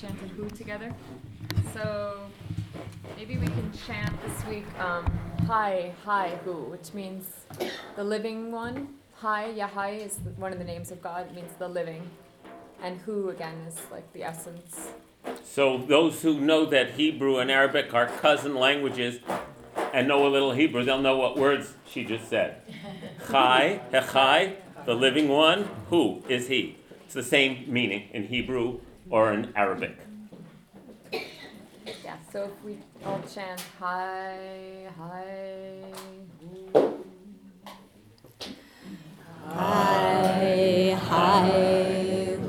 chanted who together. So maybe we can chant this week um, Hai Hai Hu, which means the living one. Hai Yahai is one of the names of God. It means the living, and Hu again is like the essence. So those who know that Hebrew and Arabic are cousin languages and know a little Hebrew, they'll know what words she just said. Chai, Hechai, the living one, who is he? It's the same meaning in Hebrew or in Arabic. Yeah, so if we all chant Hai Hai Hi, hi, hi,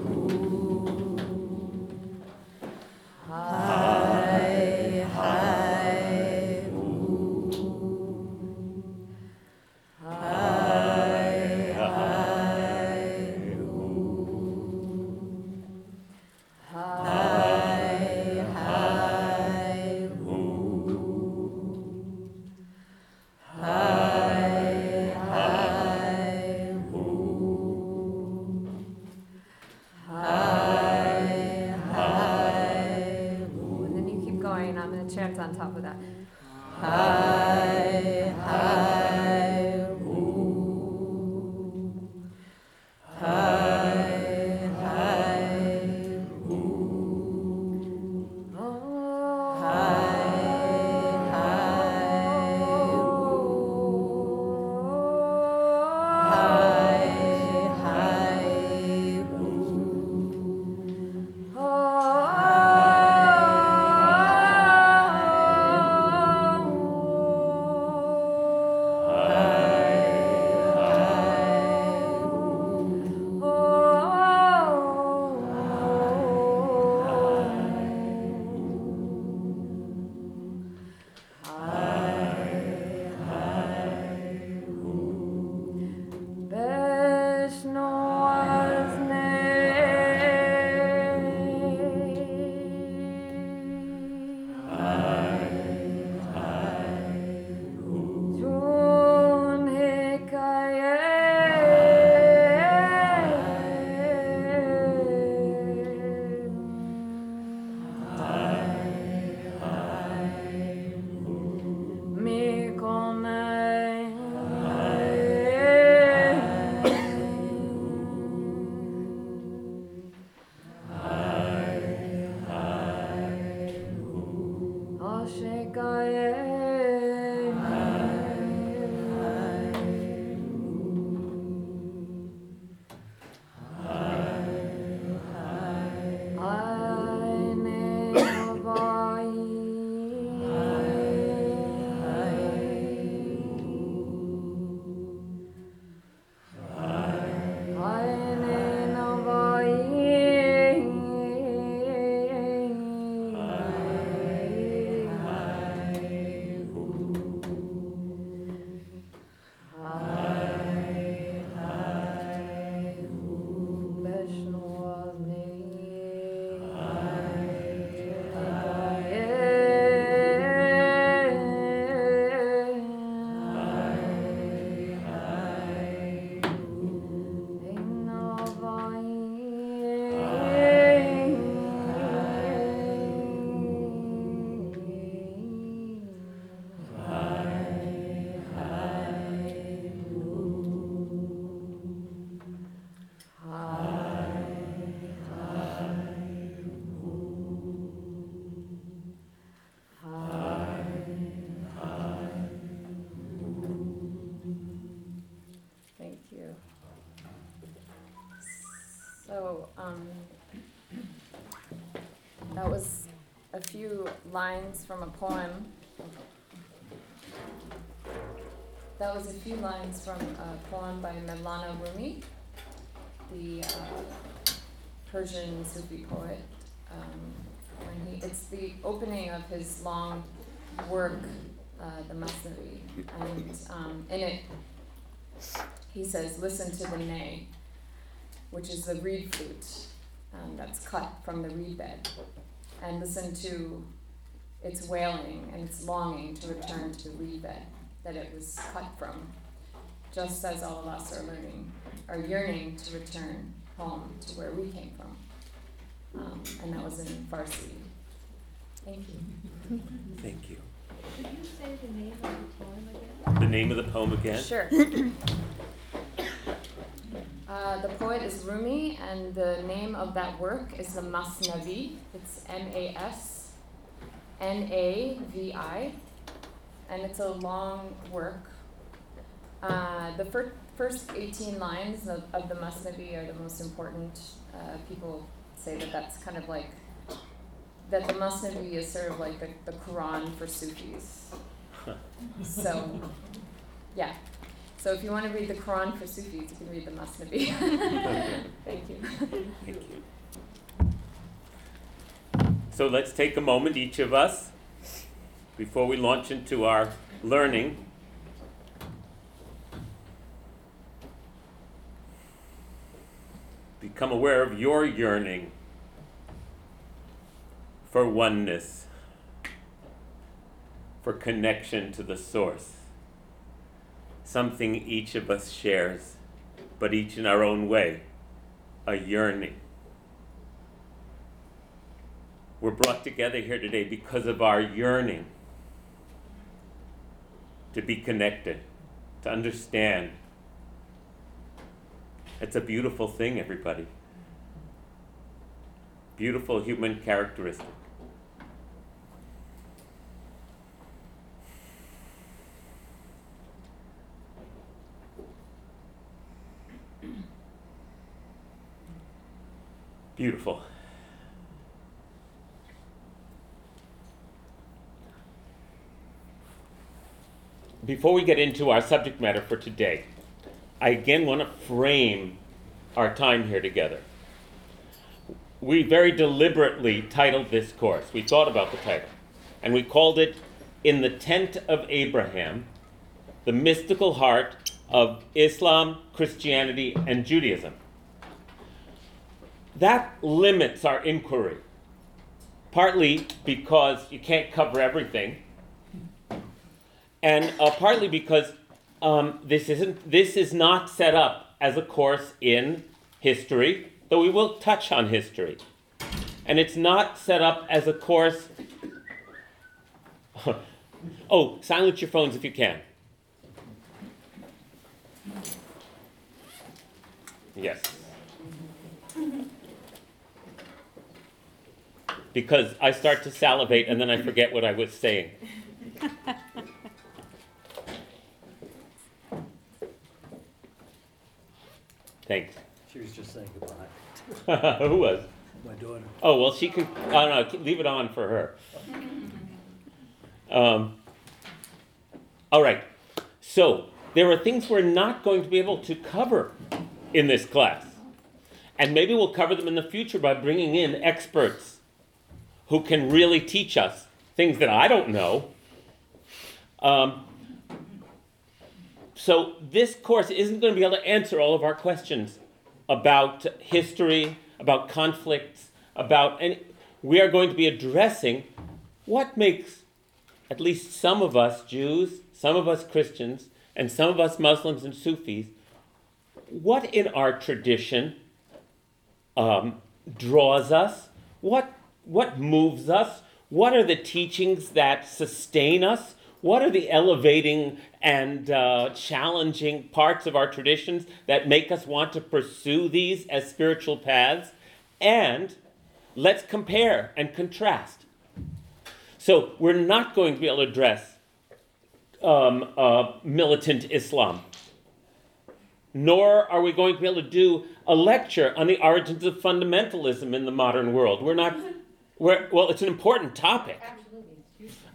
lines from a poem. That was a few lines from a poem by Mevlana Rumi, the uh, Persian Sufi poet. Um, he, it's the opening of his long work, uh, the Masnavi, and um, in it he says, listen to the ney, which is the reed flute um, that's cut from the reed bed, and listen to its wailing and its longing to return to the reed bed that it was cut from, just as all of us are learning, are yearning to return home to where we came from. um, and that was in Farsi. Thank you. Thank you. Could you say the name of the poem again? The name of the poem again? Sure. Uh, the poet is Rumi, and the name of that work is the Masnavi. It's M A S N A V I, and it's a long work. Uh, the fir- first 18 lines of, of the Masnavi are the most important. Uh, people say that that's kind of like, that the Masnavi is sort of like the, the Quran for Sufis. So, yeah. So if you want to read the Quran for Sufis, you can read the Masnavi. Thank you. Thank you. So let's take a moment, each of us, before we launch into our learning. Become aware of your yearning for oneness, for connection to the source. Something each of us shares, but each in our own way a yearning. We're brought together here today because of our yearning to be connected, to understand. It's a beautiful thing, everybody. Beautiful human characteristic. Beautiful. Before we get into our subject matter for today, I again want to frame our time here together. We very deliberately titled this course. We thought about the title, and we called it In the Tent of Abraham The Mystical Heart of Islam, Christianity, and Judaism that limits our inquiry. Partly because you can't cover everything, and uh, partly because um, this isn't this is not set up as a course in history, though we will touch on history, and it's not set up as a course. oh, silence your phones if you can. Yes. because I start to salivate and then I forget what I was saying. Thanks. She was just saying goodbye. Who was? My daughter. Oh, well, she can. Oh, no, leave it on for her. Um, all right. So, there are things we're not going to be able to cover in this class. And maybe we'll cover them in the future by bringing in experts who can really teach us things that I don't know. Um, so, this course isn't going to be able to answer all of our questions about history, about conflicts, about any. We are going to be addressing what makes at least some of us Jews, some of us Christians, and some of us Muslims and Sufis, what in our tradition um, draws us, what what moves us, what are the teachings that sustain us, what are the elevating and uh, challenging parts of our traditions that make us want to pursue these as spiritual paths, and let's compare and contrast. So we're not going to be able to address um, uh, militant Islam nor are we going to be able to do a lecture on the origins of fundamentalism in the modern world. We're not. We're, well, it's an important topic.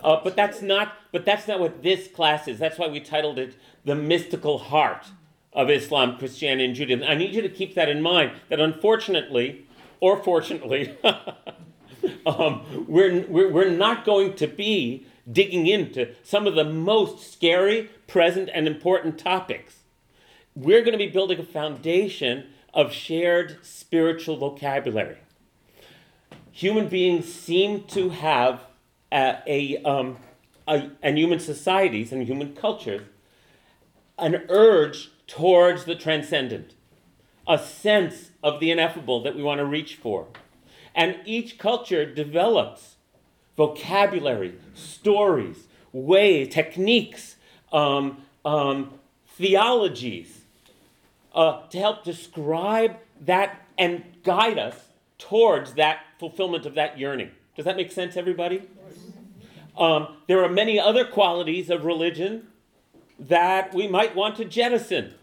Uh, but that's not. But that's not what this class is. That's why we titled it "The Mystical Heart of Islam, Christianity, and Judaism." I need you to keep that in mind. That unfortunately, or fortunately, um, we're, we're we're not going to be digging into some of the most scary, present, and important topics we're going to be building a foundation of shared spiritual vocabulary. Human beings seem to have a, a, um, a, and human societies and human cultures an urge towards the transcendent, a sense of the ineffable that we want to reach for. And each culture develops vocabulary, stories, ways, techniques, um, um, theologies uh, to help describe that and guide us towards that fulfillment of that yearning. Does that make sense, everybody? Um, there are many other qualities of religion that we might want to jettison,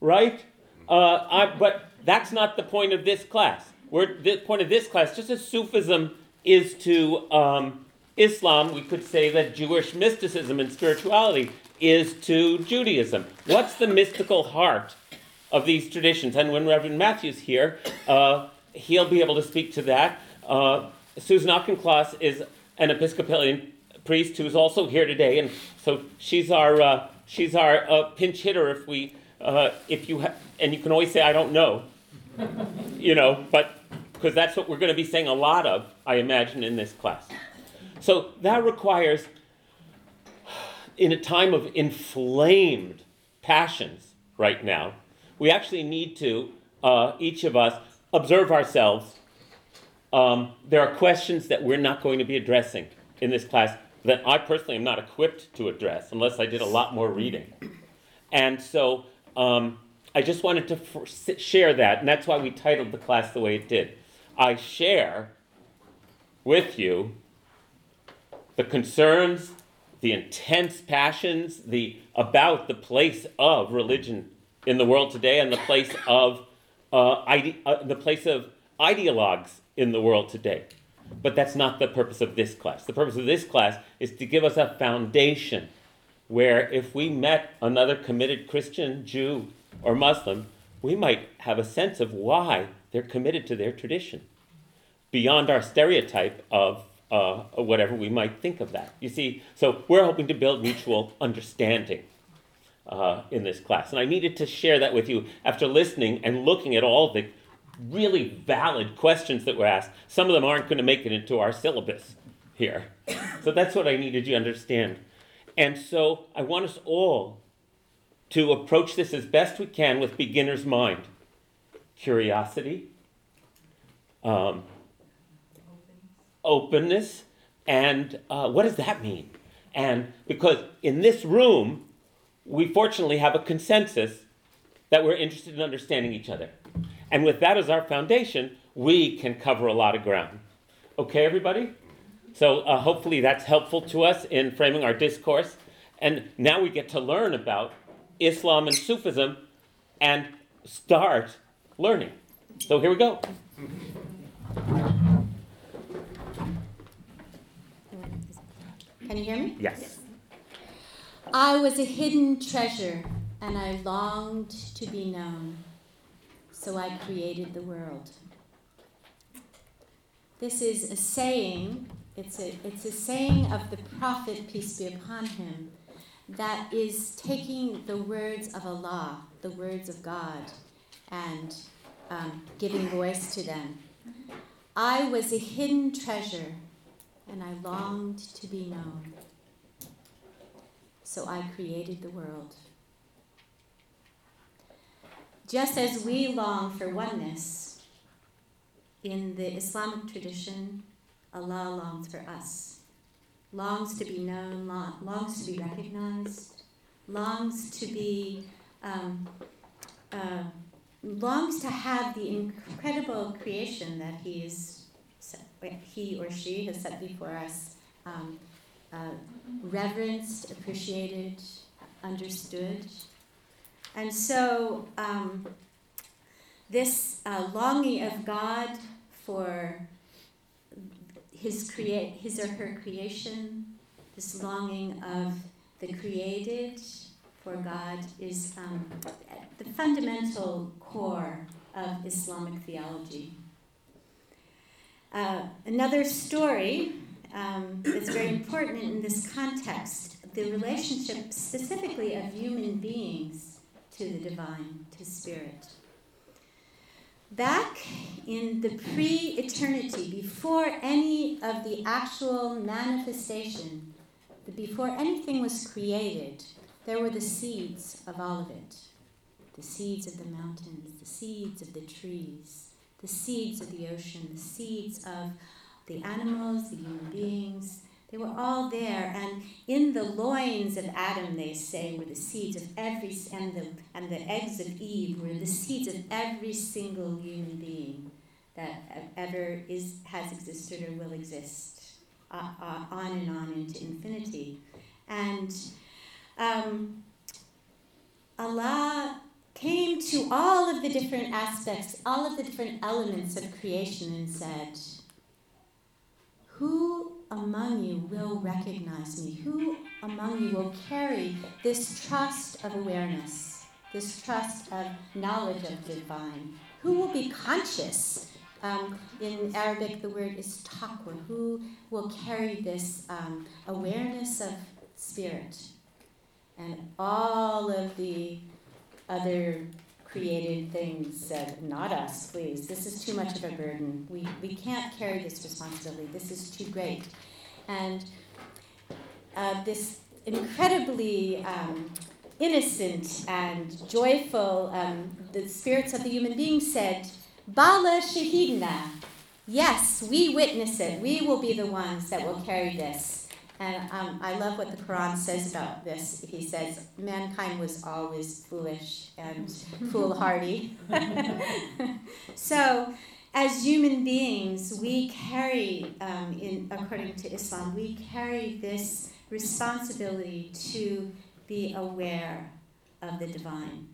right? Uh, I, but that's not the point of this class. We're, the point of this class, just as Sufism is to um, Islam, we could say that Jewish mysticism and spirituality is to Judaism. What's the mystical heart of these traditions? And when Reverend Matthew's here, uh, he'll be able to speak to that. Uh, Susan Auchincloss is an Episcopalian priest who's also here today, and so she's our uh, she's our uh, pinch hitter if we uh, if you ha- and you can always say I don't know, you know, but because that's what we're going to be saying a lot of, I imagine, in this class. So that requires, in a time of inflamed passions right now, we actually need to uh, each of us observe ourselves. Um, there are questions that we're not going to be addressing in this class that I personally am not equipped to address unless I did a lot more reading. And so um, I just wanted to f- share that, and that's why we titled the class the way it did. I share with you the concerns, the intense passions, the about the place of religion in the world today, and the place of uh, ide- uh, the place of ideologues in the world today. But that's not the purpose of this class. The purpose of this class is to give us a foundation where if we met another committed Christian, Jew, or Muslim, we might have a sense of why they're committed to their tradition beyond our stereotype of uh, whatever we might think of that. You see, so we're hoping to build mutual understanding uh, in this class. And I needed to share that with you after listening and looking at all the really valid questions that were asked. Some of them aren't going to make it into our syllabus here. So that's what I needed you to understand. And so I want us all to approach this as best we can with beginner's mind curiosity, um, openness, and uh, what does that mean? And because in this room, we fortunately have a consensus that we're interested in understanding each other. And with that as our foundation, we can cover a lot of ground. Okay, everybody? So uh, hopefully that's helpful to us in framing our discourse. And now we get to learn about Islam and Sufism and start learning. So here we go. Can you hear me? Yes. I was a hidden treasure, and I longed to be known. So I created the world. This is a saying, it's a, it's a saying of the prophet, peace be upon him, that is taking the words of Allah, the words of God, and um, giving voice to them. I was a hidden treasure, and I longed to be known. So I created the world. Just as we long for oneness, in the Islamic tradition, Allah longs for us, longs to be known, longs to be recognized, longs to be, um, uh, longs to have the incredible creation that He is, He or she has set before us, um, uh, reverenced, appreciated, understood. And so, um, this uh, longing of God for his, crea- his or her creation, this longing of the created for God, is um, the fundamental core of Islamic theology. Uh, another story um, that's very important in this context the relationship specifically of human beings to the divine, to spirit. Back in the pre eternity, before any of the actual manifestation, before anything was created, there were the seeds of all of it the seeds of the mountains, the seeds of the trees, the seeds of the ocean, the seeds of the animals, the human beings. They were all there, and in the loins of Adam, they say, were the seeds of every and the and the eggs of Eve were the seeds of every single human being that ever is has existed or will exist, uh, uh, on and on into infinity, and um, Allah came to all of the different aspects, all of the different elements of creation, and said, "Who among you will recognize me? Who among you will carry this trust of awareness, this trust of knowledge of divine? Who will be conscious? Um, in Arabic, the word is taqwa. Who will carry this um, awareness of spirit? And all of the other created things said, Not us, please. This is too much of a burden. We, we can't carry this responsibility. This is too great. And uh, this incredibly um, innocent and joyful, um, the spirits of the human being said, Bala Shahidna. Yes, we witness it. We will be the ones that will carry this. And um, I love what the Quran says about this. He says, mankind was always foolish and foolhardy. so, as human beings, we carry, um, in, according to Islam, we carry this responsibility to be aware of the divine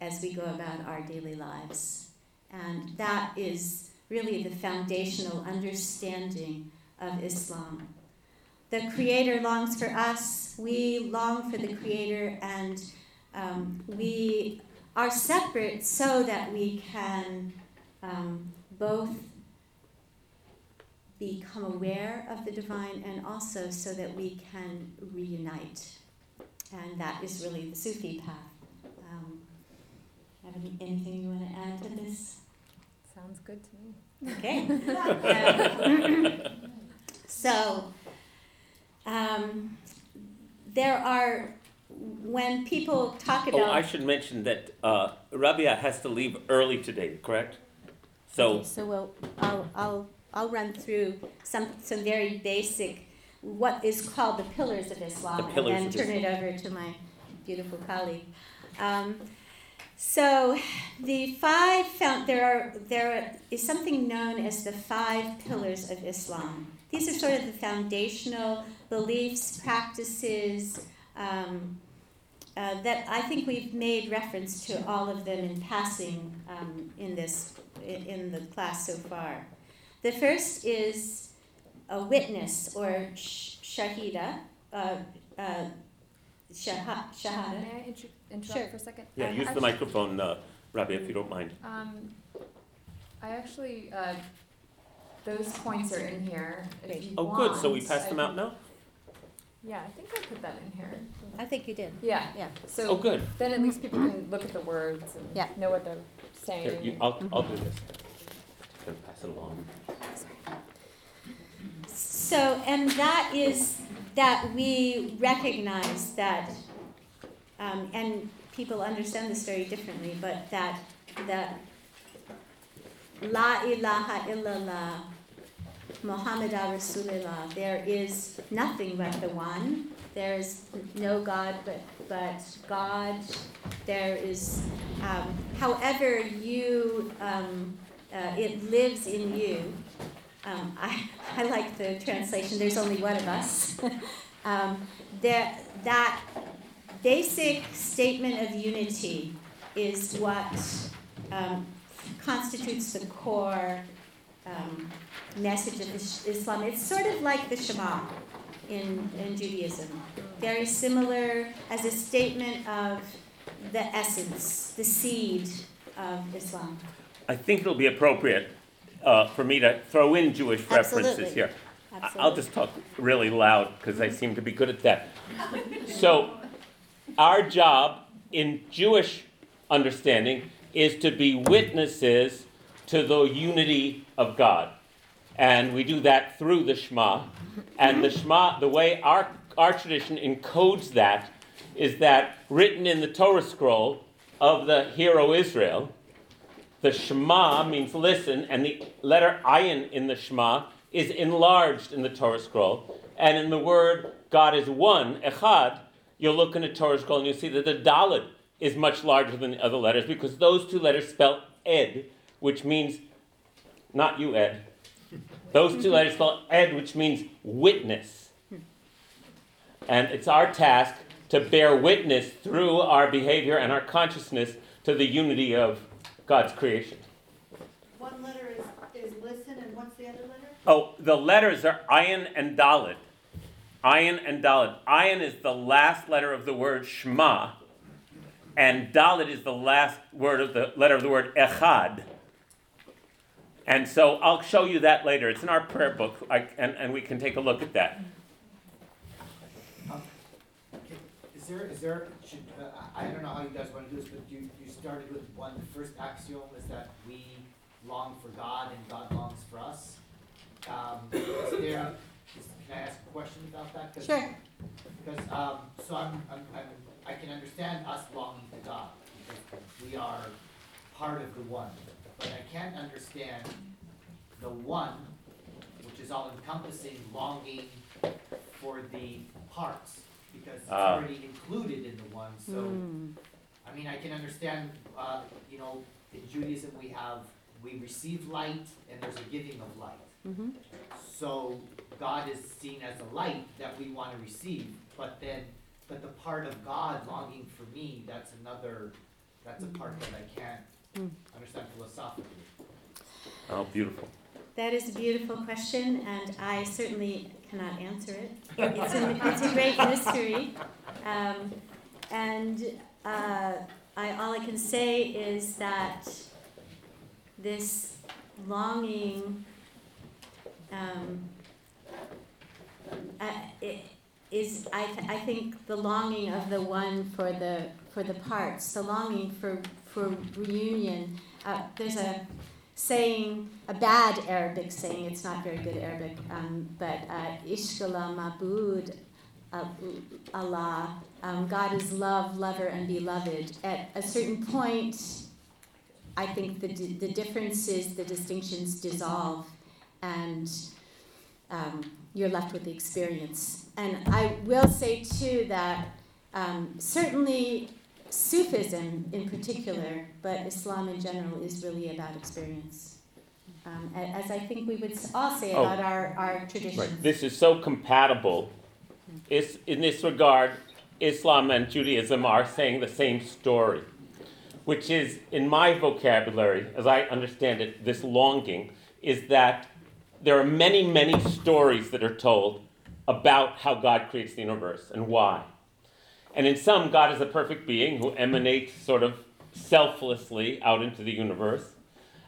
as we go about our daily lives. And that is really the foundational understanding of Islam. The Creator longs for us, we long for the Creator, and um, we are separate so that we can um, both become aware of the divine and also so that we can reunite. And that is really the Sufi path. Um, have any, anything you want to add to this? Sounds good to me. Okay. Um, so, um, there are, when people talk about. Oh, I should mention that uh, Rabia has to leave early today, correct? So, Okay, So we'll, I'll, I'll, I'll run through some, some very basic, what is called the pillars of Islam. The And then turn it over to my beautiful colleague. Um, so the five found, there are there is something known as the five pillars of Islam. These are sort of the foundational beliefs, practices um, uh, that I think we've made reference to all of them in passing um, in this in in the class so far. The first is a witness or sh- shahida, uh, uh, shaha- shahada. May I inter- interrupt Sure. for a second? yeah, use the actu- microphone, uh, Rabia, if you don't mind. Um, I actually, uh, those points are in here. If Great. you Oh, good, so we pass them out now? Yeah, I think I put that in here. I think you did. Yeah, Yeah. so. Oh, so good. then at least people can look at the words and Yeah. know what they're Here, saying. you, I'll, I'll do this. Gonna pass it along. So, and that is that we recognize that, um, and people understand this very differently, but that that La ilaha illallah Muhammadan Rasulullah, there is nothing but the one. There is no God but but God. There is, um, however you, um, uh, it lives in you. Um, I, I like the translation, there's only one of us. um, there, that basic statement of unity is what um, constitutes the core um, message of Islam. It's sort of like the Shema in, in Judaism, very similar as a statement of the essence, the seed of Islam. I think it'll be appropriate uh, for me to throw in Jewish references Absolutely. here. Absolutely. I'll just talk really loud because I seem to be good at that. So, our job in Jewish understanding is to be witnesses to the unity of God. And we do that through the Shema. And the Shema, the way our, our tradition encodes that is that written in the Torah scroll of the hero Israel, the Shema means listen, and the letter ayin in the Shema is enlarged in the Torah scroll. And in the word God is one, echad, you'll look in the Torah scroll and you'll see that the Dalet is much larger than the other letters because those two letters spell ed, which means, not you, Ed. Those two letters spell ed, which means witness. And it's our task to bear witness through our behavior and our consciousness to the unity of God's creation. One letter is, is listen, and what's the other letter? Oh, the letters are ayin and dalet. Ayin and dalet. Ayin is the last letter of the word Shema, and dalet is the last word of the letter of the word echad. And so I'll show you that later. It's in our prayer book, I, and, and we can take a look at that. Is there, is there, should, uh, I I don't know how you guys wanna do this, but you, you started with one, the first axiom is that we long for God and God longs for us. Um, is there, is, can I ask a question about that? 'Cause- Sure. Because, um, so I'm, I'm, I'm, I can understand us longing to God, because we are part of the one. But I can't understand the one, which is all encompassing longing for the parts, because it's Ah. already included in the one, so. I mean, I can understand, uh, you know, in Judaism, we have, we receive light and there's a giving of light. Mhm. So God is seen as a light that we wanna receive, but then, but the part of God longing for me, that's another, that's a part that I can't. Understand philosophically. Oh, beautiful. That is a beautiful question, and I certainly cannot answer it. It's a, it's a great mystery. Um, and uh, I, all I can say is that this longing um, uh, i- is, I, th- I think, the longing of the one for the, for the parts, the longing for, for reunion. Uh, there's a saying, a bad Arabic saying, it's not very good Arabic, um, but uh, Ishkala Mabud uh, Allah, um, God is love, lover, and beloved. At a certain point, I think the, di- the differences, the distinctions dissolve, and um, you're left with the experience. And I will say, too, that um, certainly Sufism in particular, but Islam in general, is really about experience. Um, as I think we would all say Oh. about our, our traditions. Right. This is so compatible. It's, in this regard, Islam and Judaism are saying the same story, which is, in my vocabulary, as I understand it, this longing is that there are many, many stories that are told about how God creates the universe and why. And in some, God is a perfect being who emanates sort of selflessly out into the universe.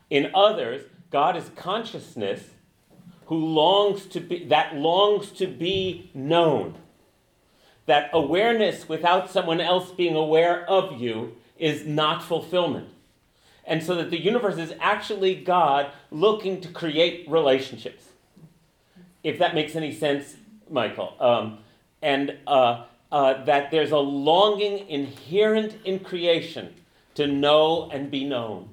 In others, God is consciousness who longs to be that longs to be known. That awareness without someone else being aware of you is not fulfillment. And so that the universe is actually god looking to create relationships. If that makes any sense michael. Um, and uh, uh, that there's a longing inherent in creation to know and be known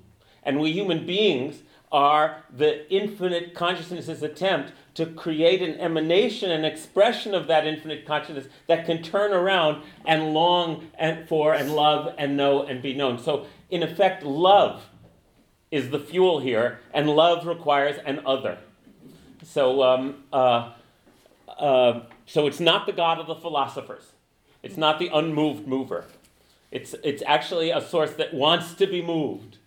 and we human beings are the infinite consciousness's attempt to create an emanation, an expression of that infinite consciousness that can turn around and long and for and love and know and be known. So, in effect, love is the fuel here, and love requires an other. So, um, uh, uh, so it's not the God of the philosophers. It's not the unmoved mover. It's, it's actually a source that wants to be moved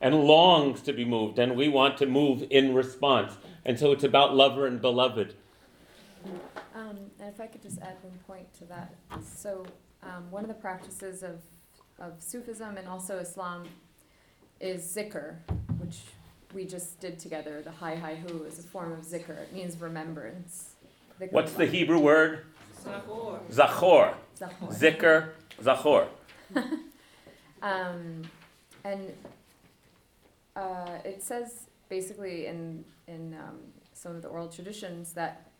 and longs to be moved, and we want to move in response. And so it's about lover and beloved. Um, and if I could just add one point to that, so, um, one of the practices of, of Sufism and also Islam is zikr, which we just did together, the hi hi hu is a form of zikr, it means remembrance. What's the Hebrew word? Zachor. Zachor. Zachor. Zikr, Zachor. Um, and uh, it says basically in in um, some of the oral traditions that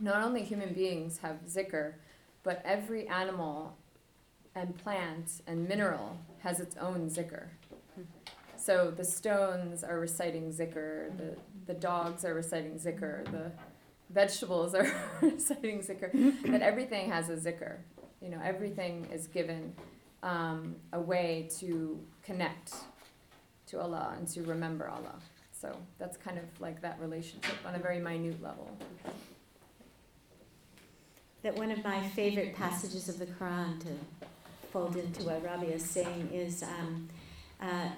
not only human beings have zikr, but every animal and plant and mineral has its own zikr. So the stones are reciting zikr, the, the dogs are reciting zikr, the vegetables are reciting zikr, that everything has a zikr. You know, everything is given um, a way to connect to Allah and to remember Allah. So that's kind of like that relationship on a very minute level. that one of my favorite passages of the Quran to fold into what Rabbi is saying is um, uh,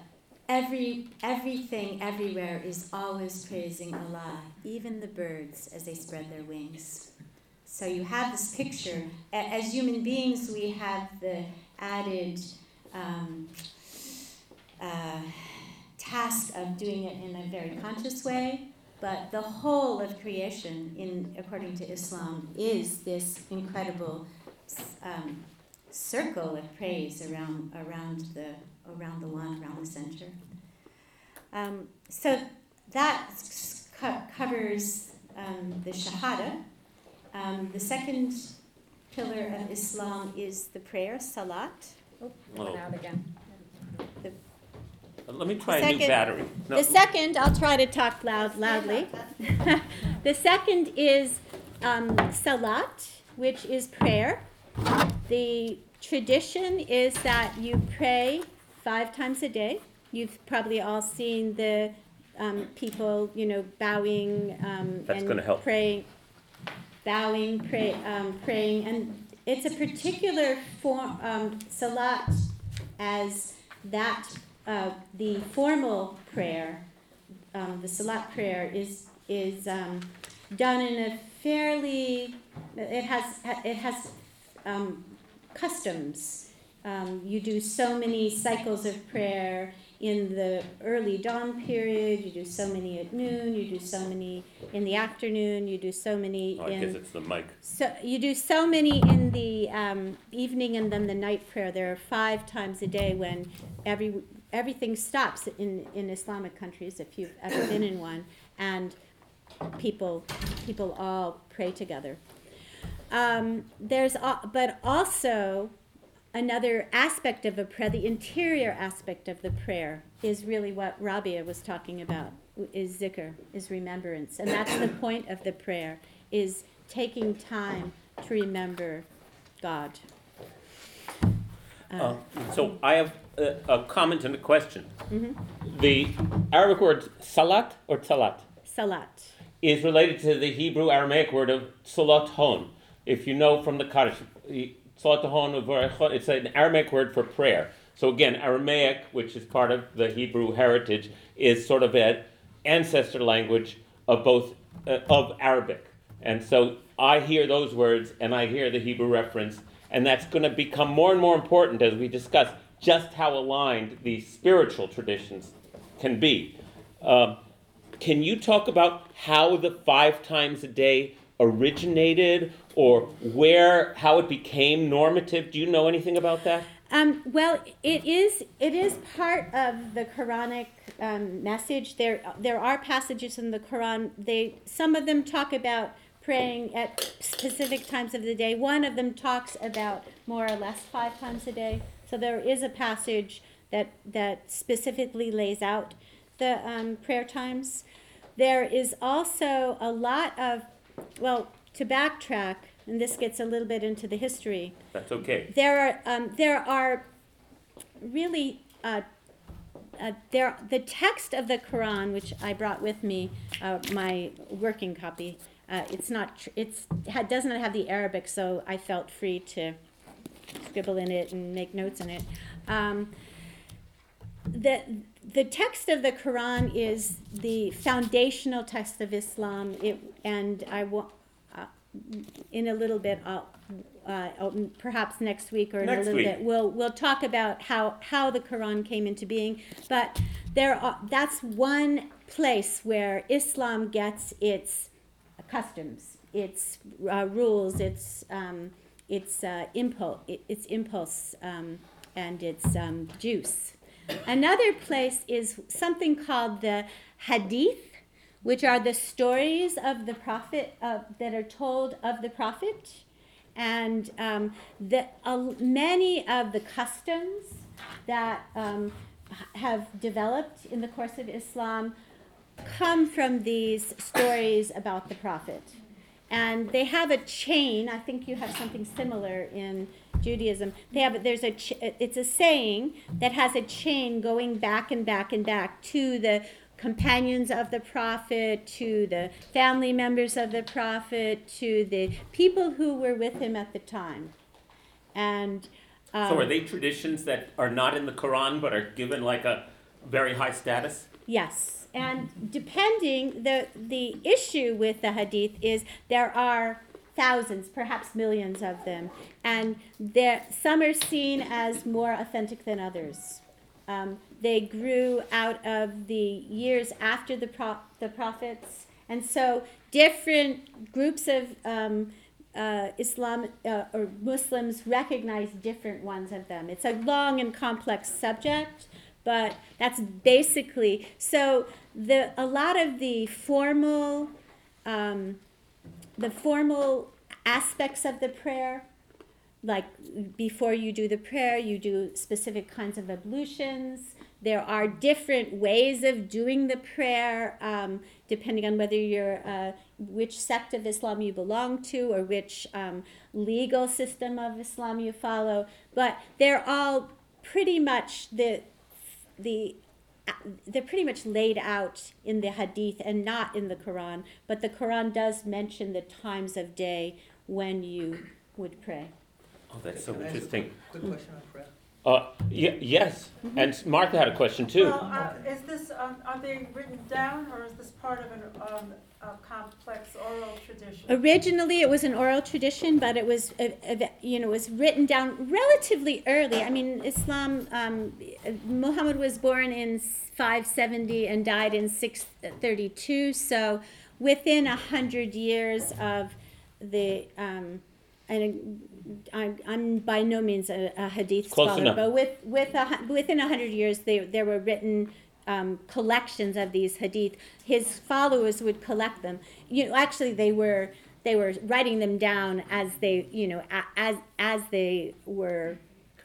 every everything everywhere is always praising Allah, even the birds as they spread their wings. So you have this picture. As human beings, we have the added um, uh, task of doing it in a very conscious way. But the whole of creation, in according to Islam, is this incredible um, circle of praise around around the around the one, around the center. Um, so that co- covers um, the Shahada. Um, the second pillar of Islam is the prayer, Salat. Oh, it went Oh. out again. Let me try a new Second- battery. No, The second, I'll try to talk loud, loudly. the second is um, salat, which is prayer. The tradition is that you pray five times a day. You've probably all seen the um, people, you know, bowing um, That's and gonna help. praying, bowing, pray, um, praying, and it's a particular form um, salat as that uh, the formal prayer, um, the salat prayer, is is um, done in a fairly. It has it has um, customs. Um, you do so many cycles of prayer in the early dawn period. You do so many at noon. You do so many in the afternoon. You do so many Oh, I in. guess it's the mic. So you do so many in the um, evening and then the night prayer. There are five times a day when every everything stops in, in Islamic countries if you've ever been in one, and people people all pray together. Um, there's al- but also another aspect of a prayer, the interior aspect of the prayer is really what Rabia was talking about, is zikr, is remembrance. And that's the point of the prayer, is taking time to remember God. Uh, Uh, so I have a, a comment and a question. mhm. The Arabic word salat or talat Salat. is related to the Hebrew Aramaic word of salat hon. If you know from the Kaddish, it's an Aramaic word for prayer. So again, Aramaic, which is part of the Hebrew heritage, is sort of an ancestor language of both uh, of Arabic. And so I hear those words and I hear the Hebrew reference, and that's going to become more and more important as we discuss just how aligned these spiritual traditions can be. Um, can you talk about how the five times a day originated or where how it became normative? Do you know anything about that? Um, well, it is it is part of the Quranic um, message. There there are passages in the Quran. They some of them talk about praying at specific times of the day. One of them talks about more or less five times a day. So there is a passage that that specifically lays out the um, prayer times. There is also a lot of well to backtrack, and this gets a little bit into the history That's okay. there are um, there are really uh, uh, there the text of the Quran, which I brought with me, uh, my working copy. Uh, it's not tr- it's ha- doesn't have the Arabic, so I felt free to scribble in it and make notes in it. Um, the the text of the Quran is the foundational text of Islam. It and I will, uh, in a little bit I'll uh, oh, perhaps next week or in Next a little week. bit we'll we'll talk about how how the Quran came into being. But there are that's one place where Islam gets its customs, its uh, rules, its um, its uh, impulse, its impulse, um, and its um, juice. Another place is something called the Hadith, which are the stories of the prophet uh, that are told of the prophet, and um, the uh, many of the customs that um, have developed in the course of Islam come from these stories about the prophet. And they have a chain. I think you have something similar in Judaism. They have there's a ch- it's a saying that has a chain going back and back and back to the companions of the prophet, to the family members of the prophet, to the people who were with him at the time. And um, So are they traditions that are not in the Quran but are given like a very high status? Yes, and depending the the issue with the hadith is there are thousands, perhaps millions of them, and some are seen as more authentic than others. Um, they grew out of the years after the pro- the prophets, and so different groups of um, uh, Islam uh, or Muslims recognize different ones of them. It's a long and complex subject, but that's basically so. The a lot of the formal, um, the formal aspects of the prayer, like before you do the prayer, you do specific kinds of ablutions. There are different ways of doing the prayer, um, depending on whether you're uh, which sect of Islam you belong to or which um, legal system of Islam you follow. But they're all pretty much the the they're pretty much laid out in the hadith and not in the Quran. But the Quran does mention the times of day when you would pray. Oh, that's so Can I ask a interesting. Quick question on prayer. Uh, y- yes, and Martha had a question too. Well, uh, is this, um, are they written down, or is this part of an, um, a complex oral tradition? Originally, it was an oral tradition, but it was, uh, uh, you know, was written down relatively early. I mean, Islam, um, Muhammad was born in 570 and died in 632. So, within a hundred years of the, um, and I'm, I'm by no means a, a hadith Close scholar, enough. but with, with a, within a hundred years, they, there were written um, collections of these hadith. His followers would collect them. You know, actually, they were they were writing them down as they, you know, as as they were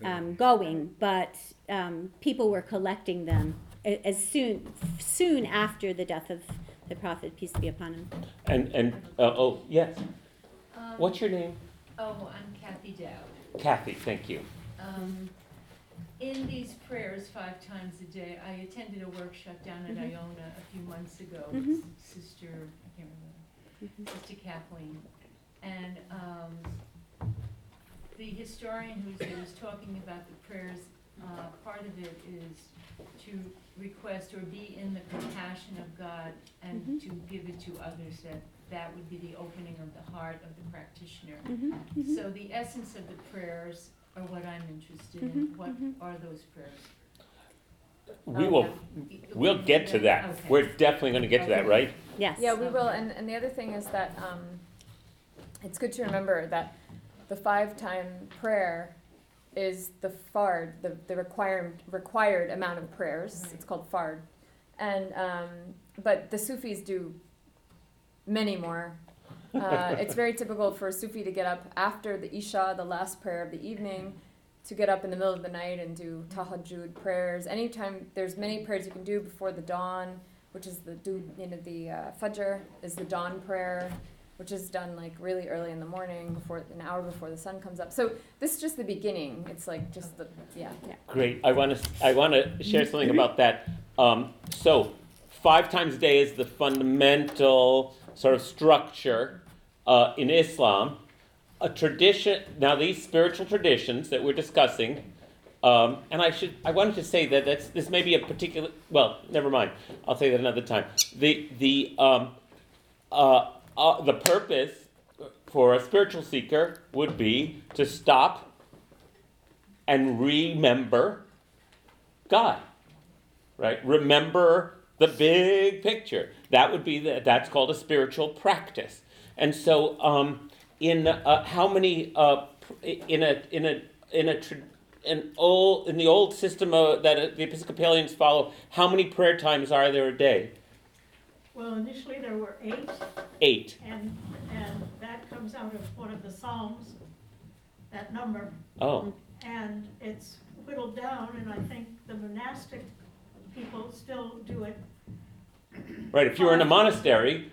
um, going, but um, people were collecting them as soon soon after the death of the prophet, peace be upon him. And and uh, oh yes, Um, what's your name? Oh, I'm Kathy Dowd. Kathy. Thank you. Um, in these prayers five times a day, I attended a workshop down at Mhm. Iona a few months ago Mhm. with Sister, I can't remember, Sister Kathleen. And, um, the historian who was talking about the prayers, uh, part of it is to request or be in the compassion of God and Mhm. to give it to others, that that would be the opening of the heart of the practitioner. Mm-hmm, So the essence of the prayers are what I'm interested in. Mhm, What mhm. are those prayers? We Oh, will. yeah. We'll get to that. Okay. We're definitely going to get to that, right? Yes. Yeah, we will, and, and the other thing is that, um, it's good to remember that the five-time prayer is the fard, the, the required, required amount of prayers, Right. it's called fard. And, um, but the Sufis do many more. Uh, it's very typical for a Sufi to get up after the Isha, the last prayer of the evening, to get up in the middle of the night and do tahajjud prayers. Anytime, there's many prayers you can do before the dawn, which is the do you know the uh, fajr is the dawn prayer, which is done like really early in the morning before an hour before the sun comes up. So this is just the beginning. It's like just the yeah. Yeah. Great. I want to. I want to share something about that. Um, so, five times a day is the fundamental sort of structure uh, in Islam. A tradition. Now, these spiritual traditions that we're discussing, um, and I should. I wanted to say that that's this may be a particular. Well, never mind. I'll say that another time. The the um, uh, uh, the purpose for a spiritual seeker would be to stop and remember God, right? Remember the big picture. That would be the, that's called a spiritual practice. And so, um, in uh, how many uh, in a in a in a an old in the old system uh, that uh, the Episcopalians follow, how many prayer times are there a day? Well, initially there were eight, Eight. and, and that comes out of one of the Psalms, that number. Oh, And it's whittled down, and I think the monastic people still do it. Right, if you're in a monastery,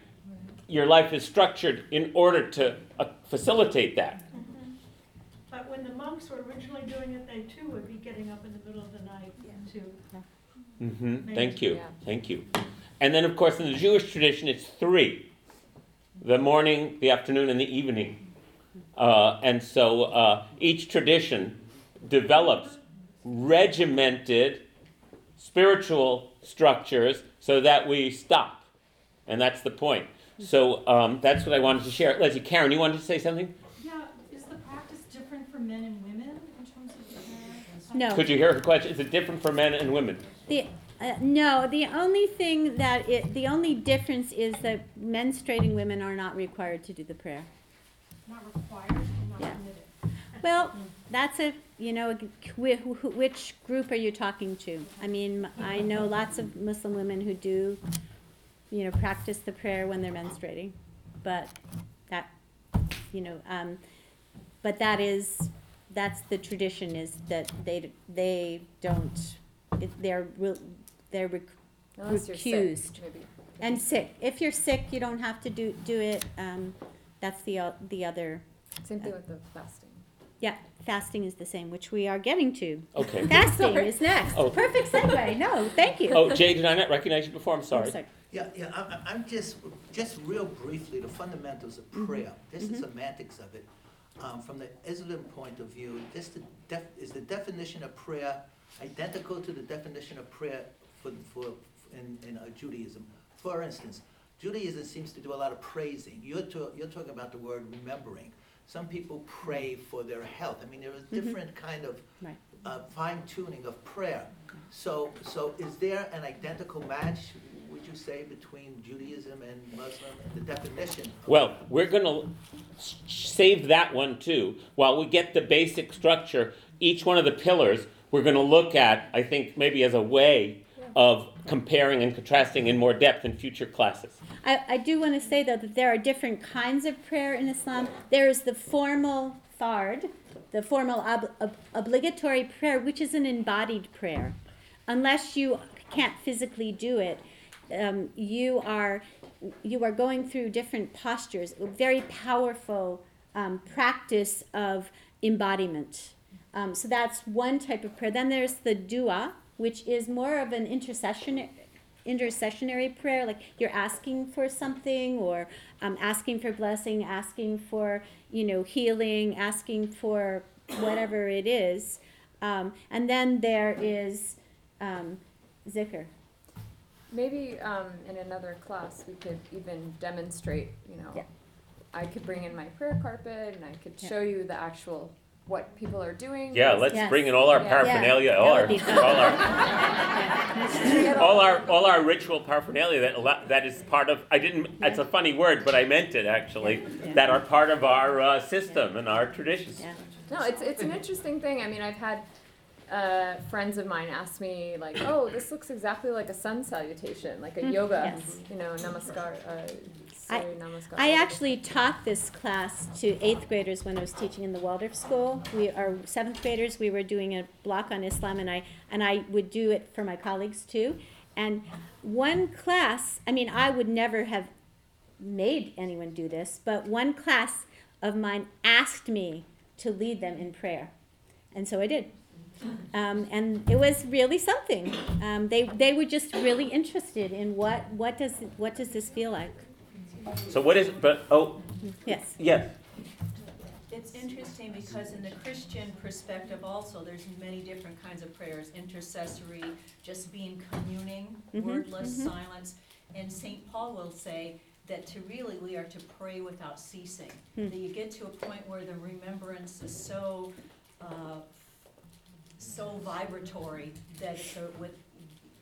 your life is structured in order to uh, facilitate that. But when the monks were originally doing it, they too would be getting up in the middle of the night to, Mm-hmm. thank you, Yeah. thank you. And then, of course, in the Jewish tradition, it's three the morning, the afternoon, and the evening. Uh, and so uh, each tradition develops regimented spiritual structures so that we stop. And that's the point. So um, that's what I wanted to share. Leslie, Karen, you wanted to say something? Yeah, is the practice different for men and women in terms of the No. Could you hear her question? Is it different for men and women? The, uh, no, the only thing that it, the only difference is that menstruating women are not required to do the prayer. Not required, Well, that's a, you know, wh- wh- which group are you talking to? I mean, I know lots of Muslim women who do, you know, practice the prayer when they're menstruating, but that, you know, um, but that is, that's the tradition is that they, they don't, it- they're, re- they're rec- Unless you're sick, Recused. maybe. And sick. If you're sick, you don't have to do, do it. Um, that's the, o- the other, Same thing with the fasting. Yeah, fasting is the same, which we are getting to. Okay. Fasting Sorry. is next. Oh. Perfect segue. No, thank you. Oh, Jay, did I not recognize you before? I'm sorry. Yeah, yeah, I'm, I'm- I'm just, just real briefly, the fundamentals of prayer, just the Mhm. semantics of it. Um, from the Islam point of view, just the def, is the definition of prayer identical to the definition of prayer for, for, in, in uh, Judaism? For instance, Judaism seems to do a lot of praising. You're to, you're talking about the word remembering. Some people pray for their health. I mean, there is Mhm. different kind of Right. uh, fine tuning of prayer. So, so is there an identical match, would you say, between Judaism and Muslim and the definition? of- Well, we're going to save that one too. While we get the basic structure, each one of the pillars we're going to look at, I think, maybe as a way of comparing and contrasting in more depth in future classes. I, I do want to say though that there are different kinds of prayer in Islam. There is the formal fard, the formal ob, ob, obligatory prayer, which is an embodied prayer. Unless you can't physically do it, um, you are you are going through different postures, a very powerful um, practice of embodiment. Um, so that's one type of prayer. Then there's the dua, which is more of an intercession intercessionary prayer, like you're asking for something or um, asking for blessing, asking for you know healing, asking for whatever it is. Um, and then there is um, zikr. Maybe um, in another class we could even demonstrate. You know, Yeah. I could bring in my prayer carpet and I could Yeah. show you the actual what people are doing. Yeah, let's Yes. bring in all our Yeah. paraphernalia, Yeah, all our, would be fun. all our, all our, all our ritual paraphernalia that that is part of. I didn't. It's a funny word, but I meant it actually. Yeah. That are part of our uh, system and our traditions. Yeah. No, it's it's an interesting thing. I mean, I've had uh, friends of mine ask me like, "Oh, this looks exactly like a sun salutation, like a Mm, yoga, yes. you know, namaskar." Uh, I- namaskar. I actually taught this class to eighth graders when I was teaching in the Waldorf school. We are seventh graders. We were doing a block on Islam, and I and I would do it for my colleagues too. And one class, I mean, I would never have made anyone do this, but one class of mine asked me to lead them in prayer, and so I did. Um, and it was really something. Um, they they were just really interested in what what does what does this feel like? So what is? But oh Yes. yes. It's interesting because in the Christian perspective also, there's many different kinds of prayers, intercessory, just being communing, Mhm, wordless mhm. silence. And Saint Paul will say that to really, we are to pray without ceasing. Hmm. That you get to a point where the remembrance is so, uh, so vibratory that it's a, with,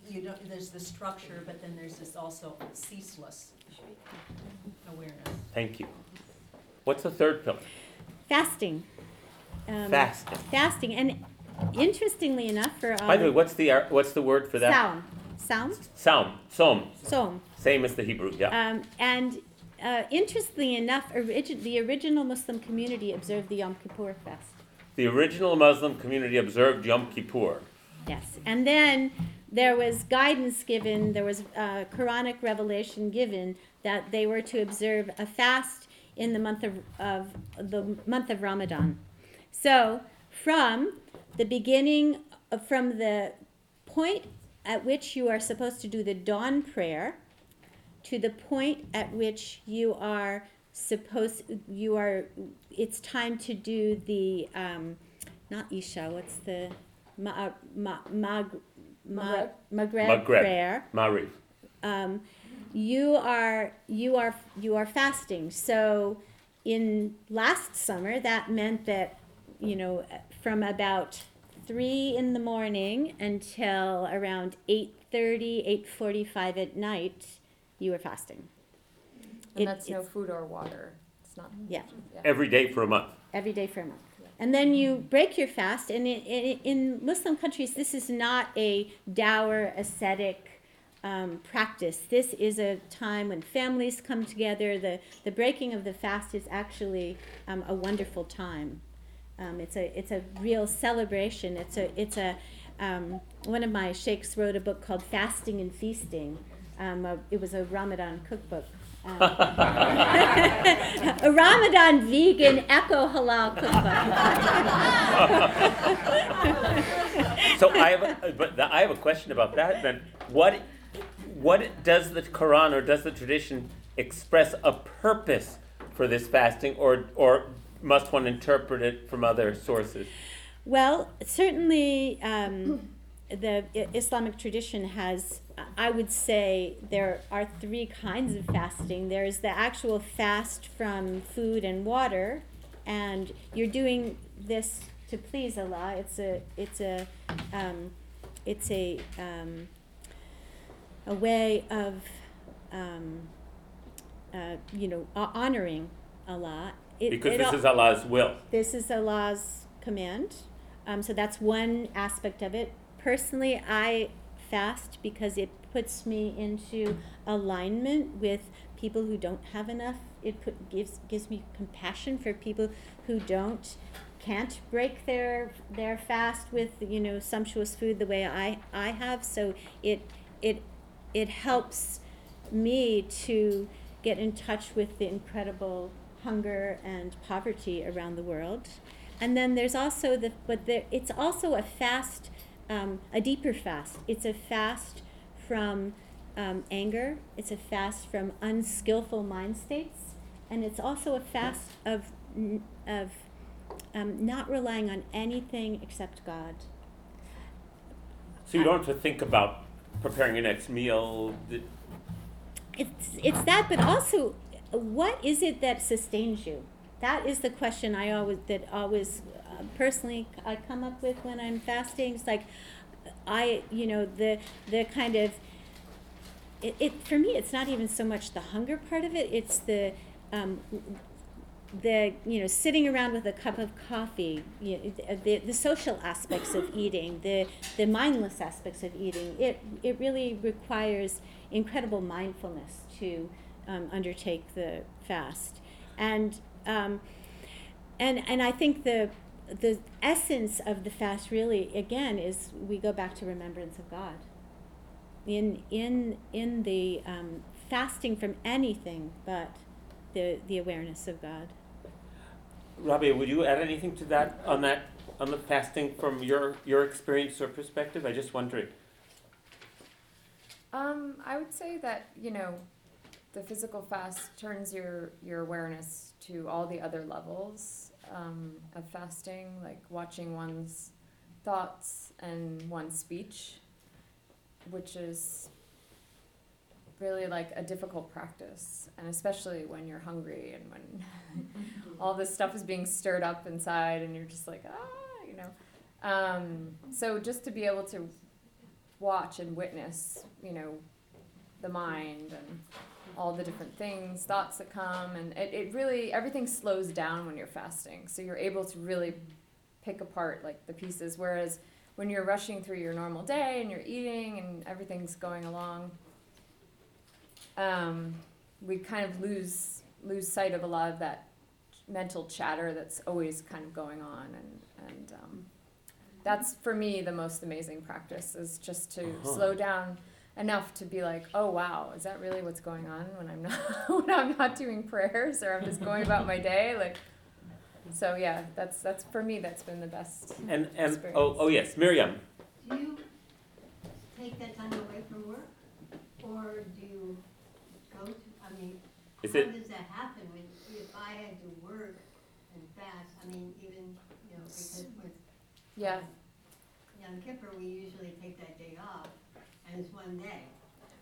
you know, there's the structure, but then there's this also ceaseless awareness. Thank you. What's the third pillar? Fasting. Um, Fasting. Fasting, and interestingly enough, for um, By the way, what's the ar- what's the word for that? Saum, Saum, Saum. Som. Som, Same as the Hebrew. Yeah. um, and uh, interestingly enough, origi- the original Muslim community observed the Yom Kippur fast. The original Muslim community observed Yom Kippur. Yes, and then there was guidance given, there was uh, Quranic revelation given that they were to observe a fast in the month of, of the month of Ramadan. So, from the beginning, uh, from the point at which you are supposed to do the dawn prayer, to the point at which you are supposed, you are, it's time to do the, um, not Isha, what's the, ma, ma, mag, ma, Maghrib. Maghrib Maghrib. prayer Marif. um, you are you are you are fasting. So in last summer, that meant that you know from about three in the morning until around 8.30 8.45 at night you were fasting And It- that's no food or water. It's not. Yeah. Every day for a month. every day for a month and then you break your fast and in, in, in muslim countries this is not a dour ascetic um, practice. This is a time when families come together. The, the breaking of the fast is actually um, a wonderful time. Um, it's a it's a real celebration. It's a it's a um, one of my sheikhs wrote a book called fasting and feasting. Um, uh, it was a ramadan cookbook a Ramadan vegan eco halal cookbook. So I have, a, but the, I have a question about that. Then, what, what does the Quran or does the tradition express a purpose for this fasting, or or must one interpret it from other sources? well, certainly um, the Islamic tradition has, I would say, there are three kinds of fasting. There's the actual fast from food and water, and you're doing this to please Allah. It's a, it's a, um, it's a, um, a way of, um, uh, you know, ho- honoring Allah. It- Because it this al- is Allah's will. this is Allah's command. Um, so that's one aspect of it. Personally, I fast because it puts me into alignment with people who don't have enough. It put, gives gives me compassion for people who don't can't break their their fast with you know sumptuous food the way I I have. So it it it helps me to get in touch with the incredible hunger and poverty around the world. And then there's also the, but there, it's also a fast, um, a deeper fast. It's a fast from um, anger. It's a fast from unskillful mind states, and it's also a fast of of um, not relying on anything except God. So you don't have to think about preparing your next meal. it's it's that but also what is it that sustains you that is the question i always that always uh, personally i come up with when i'm fasting it's like i you know the the kind of it, it for me it's not even so much the hunger part of it it's the um, the you know sitting around with a cup of coffee you know, the, the social aspects of eating the the mindless aspects of eating it it really requires incredible mindfulness to um, undertake the fast. And um, and and I think the the essence of the fast really again is we go back to remembrance of God in in in the um, fasting from anything but the the awareness of God. Rabia, would you add anything to that on that on the fasting from your your experience or perspective? I just wondering. Um, I would say that you know, the physical fast turns your your awareness to all the other levels um, of fasting, like watching one's thoughts and one's speech, which is really like a difficult practice, and especially when you're hungry and when all this stuff is being stirred up inside, and you're just like ah, you know. Um, so just to be able to watch and witness, you know, the mind and all the different things, thoughts that come, and it, it really everything slows down when you're fasting. So you're able to really pick apart like the pieces. Whereas when you're rushing through your normal day and you're eating and everything's going along, um, we kind of lose lose sight of a lot of that mental chatter that's always kind of going on and and um, that's for me the most amazing practice is just to Uh-huh. slow down enough to be like, oh wow, is that really what's going on when I'm not when I'm not doing prayers or I'm just going about my day? Like, so yeah, that's that's for me that's been the best. And, and, oh, Experience. oh yes, Miriam. Do you take that time away from work? Or do you go to, I mean, Is how it, does that happen when, if I had to work and fast, I mean, even, you know, because with Yeah. Yom Kippur, we usually take that day off, it's one day.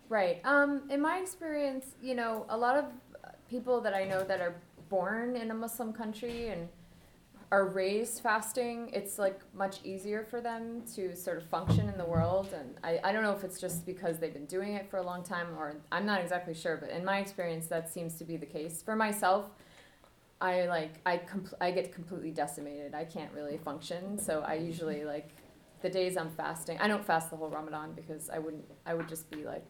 Right. Um, in my experience, you know, a lot of people that I know that are born in a Muslim country and are raised fasting, it's like much easier for them to sort of function in the world. And I, I don't know if it's just because they've been doing it for a long time or I'm not exactly sure, but in my experience, that seems to be the case. For myself, I like I compl- I get completely decimated. I can't really function. So I usually like the days I'm fasting. I don't fast the whole Ramadan because I wouldn't. I would just be like,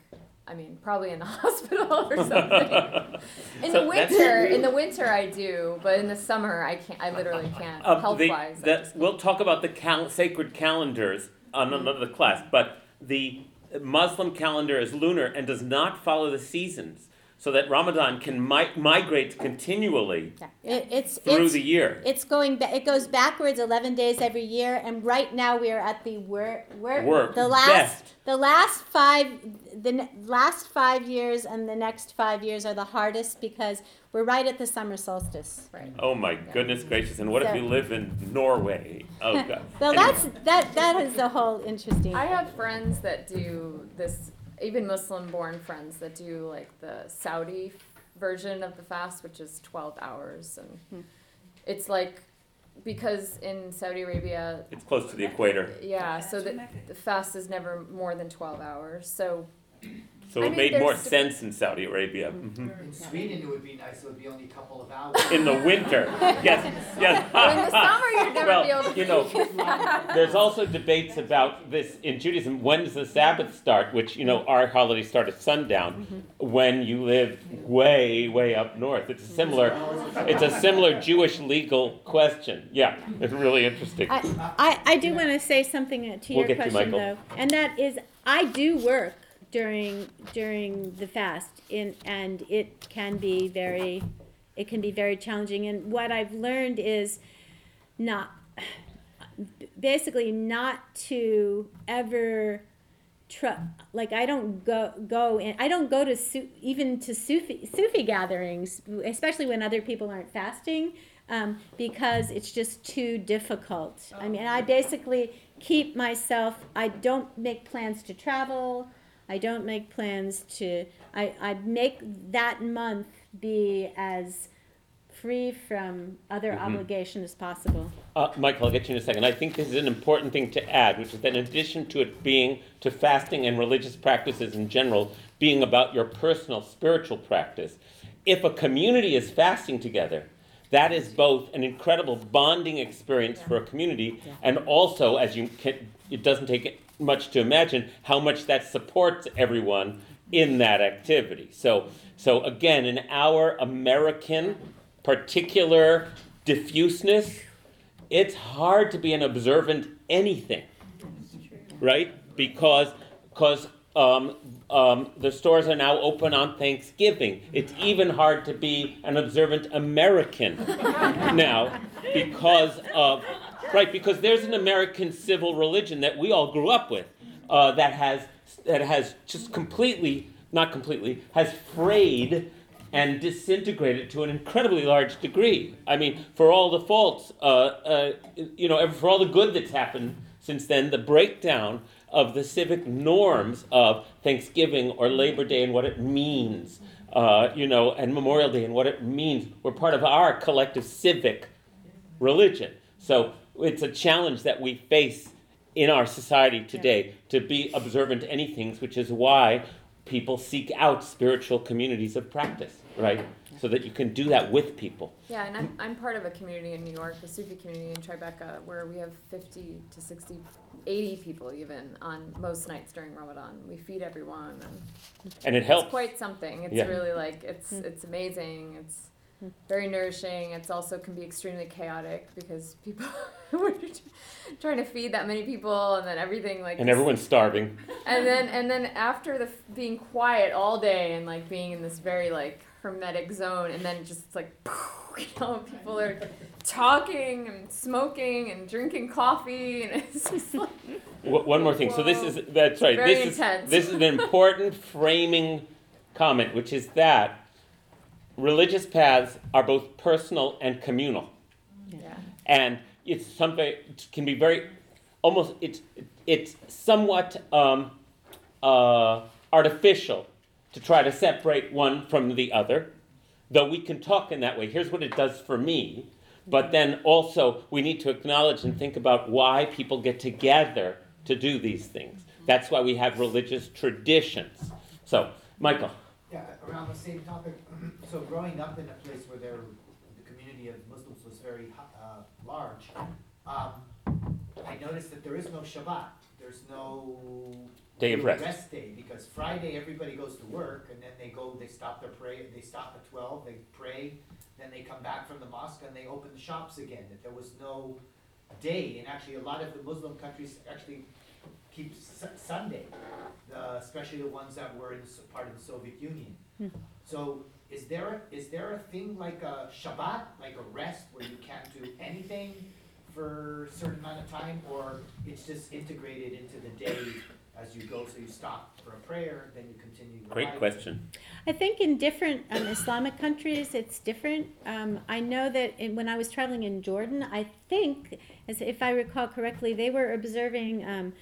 I mean, probably in the hospital or something. in So the winter, in the winter I do, but in the summer I can't. I literally can't. Um, Health wise, we'll talk about the cal- sacred calendars on another class, but the Muslim calendar is lunar and does not follow the seasons, so that Ramadan can mi- migrate continually Yeah. It, it's through it's the year. it's going ba- it goes backwards 11 days every year and right now we are at the work work, Work, the last best. the last 5 the ne- last 5 years and the next 5 years are the hardest because we're right at the summer solstice. right. Oh my goodness gracious! And what if So- you live in Norway? Oh god. So Anyway. that's that that is the whole interesting. I have friends that do this, even Muslim born friends that do like the Saudi version of the fast, which is 12 hours. And Hmm. it's like, because in Saudi Arabia, It's close to the equator, yeah, so the, the fast is never more than 12 hours. So, so I it mean, made more there's- sense in Saudi Arabia. Mhm. In Sweden, it would be nice, it would be only a couple of hours. In the winter, yes, yes. in the summer, you'd never well, be able to you know, there's also debates about this in Judaism. When does the Sabbath start? Which you know, our holidays start at sundown. When you live way, way up north, it's a similar. It's a similar Jewish legal question. Yeah, it's really interesting. I, I, I do want to say something to We'll your get you, question Michael. though, and that is I do work during during the fast in and it can be very it can be very challenging and what I've learned is not basically not to ever tr- like I don't go go in I don't go to Su- even to Sufi Sufi gatherings especially when other people aren't fasting um, because it's just too difficult. I mean I basically keep myself I don't make plans to travel. I don't make plans to I, I make that month be as free from other Mhm. obligation as possible. Uh, Michael, I'll get you in a second. I think this is an important thing to add, which is that in addition to it being to fasting and religious practices in general, being about your personal spiritual practice, if a community is fasting together, that is both an incredible bonding experience for a community, and also, as you can, it doesn't take much to imagine how much that supports everyone in that activity. So, so again, in our American particular diffuseness, it's hard to be an observant anything, right? Because because um, um, the stores are now open on Thanksgiving. It's even hard to be an observant American now because of right because there's an American civil religion that we all grew up with uh, that has that has just completely not completely has frayed and disintegrated to an incredibly large degree. I mean, for all the faults, uh, uh, you know, for all the good that's happened since then, the breakdown of the civic norms of Thanksgiving or Labor Day and what it means, uh, you know, and Memorial Day and what it means, were part of our collective civic religion. So it's a challenge that we face in our society today to be observant to any things, which is why people seek out spiritual communities of practice, right? So that you can do that with people. Yeah, and I'm, I'm part of a community in New York, the Sufi community in Tribeca, where we have 50 to 60, 80 people even on most nights during Ramadan. We feed everyone, and And it helps. it's quite something. It's Yeah. really like it's hmm. it's amazing. It's very nourishing. It's also can be extremely chaotic because people you're trying to feed that many people and then everything like And everyone's starving. and then and then after the being quiet all day and like being in this very like hermetic zone and then just it's like you know people are talking and smoking and drinking coffee and it's just like one more thing. So this is that's right. Very this intense. is this is an important framing comment, which is that religious paths are both personal and communal, yeah and it's something it can be very almost it's it's somewhat um, uh, artificial to try to separate one from the other. Though we can talk in that way. Here's what it does for me. But then also, we need to acknowledge and think about why people get together to do these things. That's why we have religious traditions. So, Michael. Yeah, around the same topic, so growing up in a place where there, the community of Muslims was very, uh, large, um, I noticed that there is no Shabbat, there's no. Day of rest. Rest day, because Friday, everybody goes to work, and then they go, they stop their prayer, they stop at twelve, they pray, then they come back from the mosque and they open the shops again, that there was no day, and actually, a lot of the Muslim countries actually keep Su- Sunday, the, especially the ones that were in s- part of the Soviet Union. So is there, a- is there a thing like a Shabbat, like a rest, where you can't do anything for a certain amount of time, or it's just integrated into the day as you go, so you stop for a prayer, then you continue your Great life? question. I think in different um, Islamic countries it's different. Um, I know that in, when I was traveling in Jordan, I think, as if I recall correctly, they were observing um,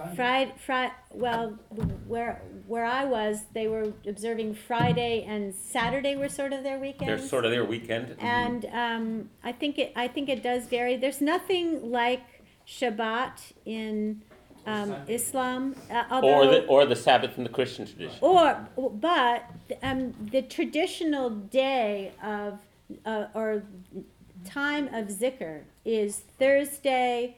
Sunday. Friday. Fri- well, where where I was, they were observing Friday and Saturday were sort of their weekends. They're sort of their weekend. And um, I think it I think it does vary. There's nothing like Shabbat in um, Islam, uh, although or the or the Sabbath in the Christian tradition. or, but um, the traditional day of uh, or time of zikr is Thursday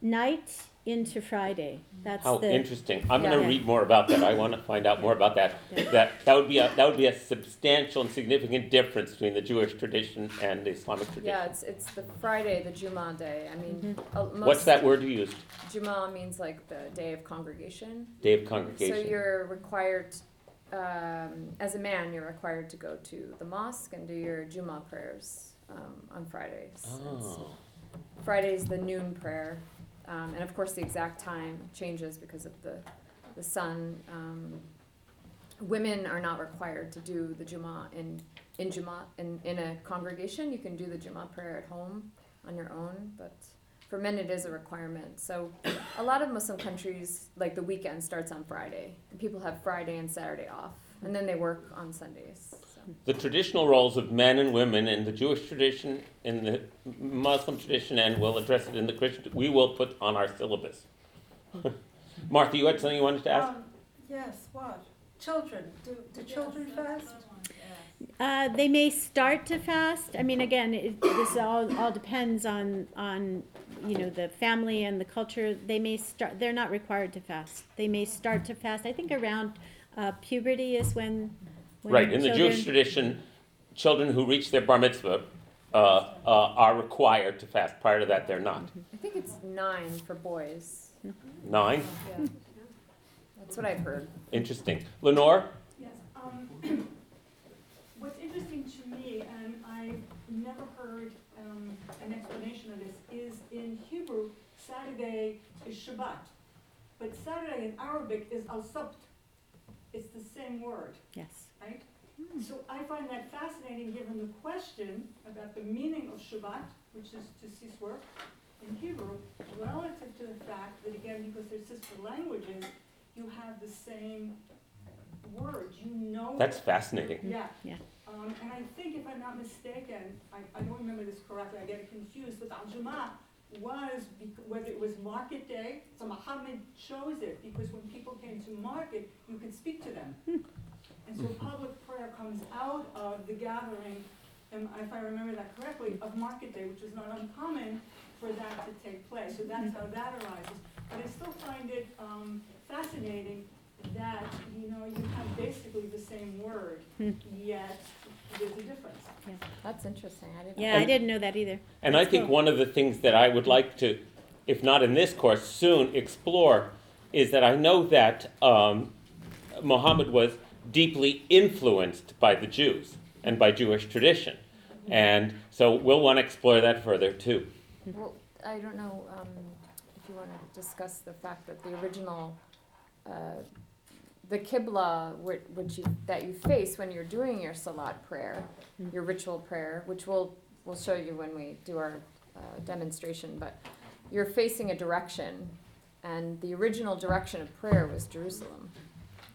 night into Friday. That's How the interesting! I'm going Yeah. to read more about that. I want to find out more about that. Yeah. That that would be a that would be a substantial and significant difference between the Jewish tradition and the Islamic tradition. yeah it's it's the Friday the Juma day I mean uh, most What's that word you used? Juma means like the day of congregation Day of congregation. So congregation. you're required, um, as a man, you're required to go to the mosque and do your Juma prayers um, on Fridays. It's- oh. Friday's the noon prayer, um, and of course the exact time changes because of the the sun. Um, women are not required to do the Juma in in Juma in, in a congregation. You can do the Juma prayer at home on your own, but for men it is a requirement. So a lot of Muslim countries, like the weekend starts on Friday, and people have Friday and Saturday off, and then they work on Sundays. So. The traditional roles of men and women in the Jewish tradition, in the Muslim tradition, and we'll address it in the Christian. We will put on our syllabus. Martha, you had something you wanted to ask? Um, Yes, what? Children, do, do children fast? Uh, they may start to fast. I mean, again, it, this all, all depends on, on, you know, the family and the culture. They may start, they're not required to fast. They may start to fast. I think around uh, puberty is when, when Right, in the children- Jewish tradition, children who reach their bar mitzvah uh, uh, are required to fast. Prior to that, they're not. I think it's nine for boys. Nine? Yeah. That's what I've heard. Interesting. Lenore? Yes, um, what's interesting to me, and I've never heard, um, an explanation of this, is in Hebrew, Saturday is Shabbat. But Saturday in Arabic is al-Sabt. It's the same word, Yes. right? So I find that fascinating, given the question about the meaning of Shabbat, which is to cease work in Hebrew, relative to the fact that, again, because they're sister languages, you have the same word, you know. That's fascinating. Yeah. Yeah. Um, and I think if I'm not mistaken, I, I don't remember this correctly, I get it confused, but Al-Jum'ah was, bec- whether it was market day, so Muhammad chose it, because when people came to market, you could speak to them. And so public prayer comes out of the gathering, and if I remember that correctly, of market day, which is not uncommon for that to take place, so that's how that arises. But I still find it, um, fascinating that, you know, you have basically the same word, Hmm. yet there's a difference. That's interesting, I didn't. Yeah, I And- didn't know that either. And I think one of the things that I would like to, if not in this course, soon explore is that I know that um, Muhammad was deeply influenced by the Jews and by Jewish tradition. And so we'll want to explore that further too. Well, I don't know, um, if you wanna discuss the fact that the original, uh, the Qibla, which, which you, that you face when you're doing your Salat prayer, your ritual prayer, which we'll, we'll show you when we do our, uh, demonstration, but you're facing a direction, and the original direction of prayer was Jerusalem,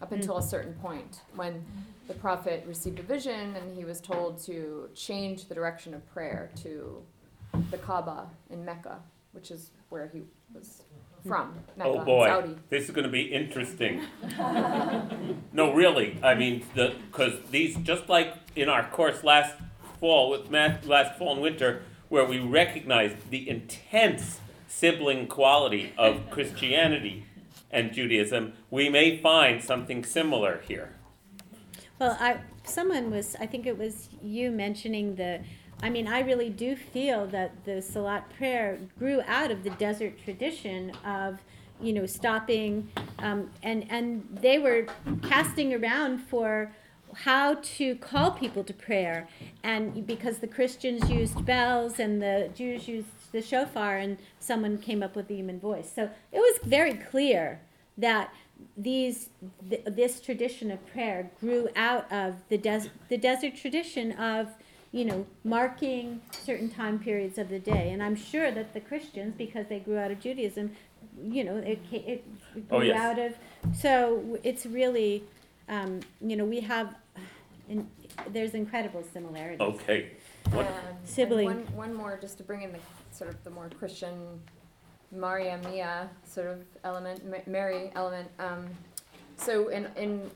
up until a certain point, when the prophet received a vision and he was told to change the direction of prayer to the Kaaba in Mecca, which is where he was from, mm-hmm. Mecca, Oh boy, Saudi. this is going to be interesting. no, really. I mean, the because these just like in our course last fall with math, last fall and winter, where we recognized the intense sibling quality of Christianity and Judaism, we may find something similar here. Well, I, someone was, I think it was you mentioning the, I mean, I really do feel that the Salat prayer grew out of the desert tradition of, you know, stopping, um, and, and they were casting around for how to call people to prayer. And because the Christians used bells and the Jews used the shofar, and someone came up with the human voice. So it was very clear that these th- this tradition of prayer grew out of the des- the desert tradition of you know marking certain time periods of the day and i'm sure that the christians because they grew out of judaism you know it ca- it grew Oh, yes. out of so it's really um, you know we have in, there's incredible similarities Okay. What- And- and Sibling. one, one more, just to bring in the sort of the more Christian Maria Mia sort of element, Ma- Mary element. Um, so in in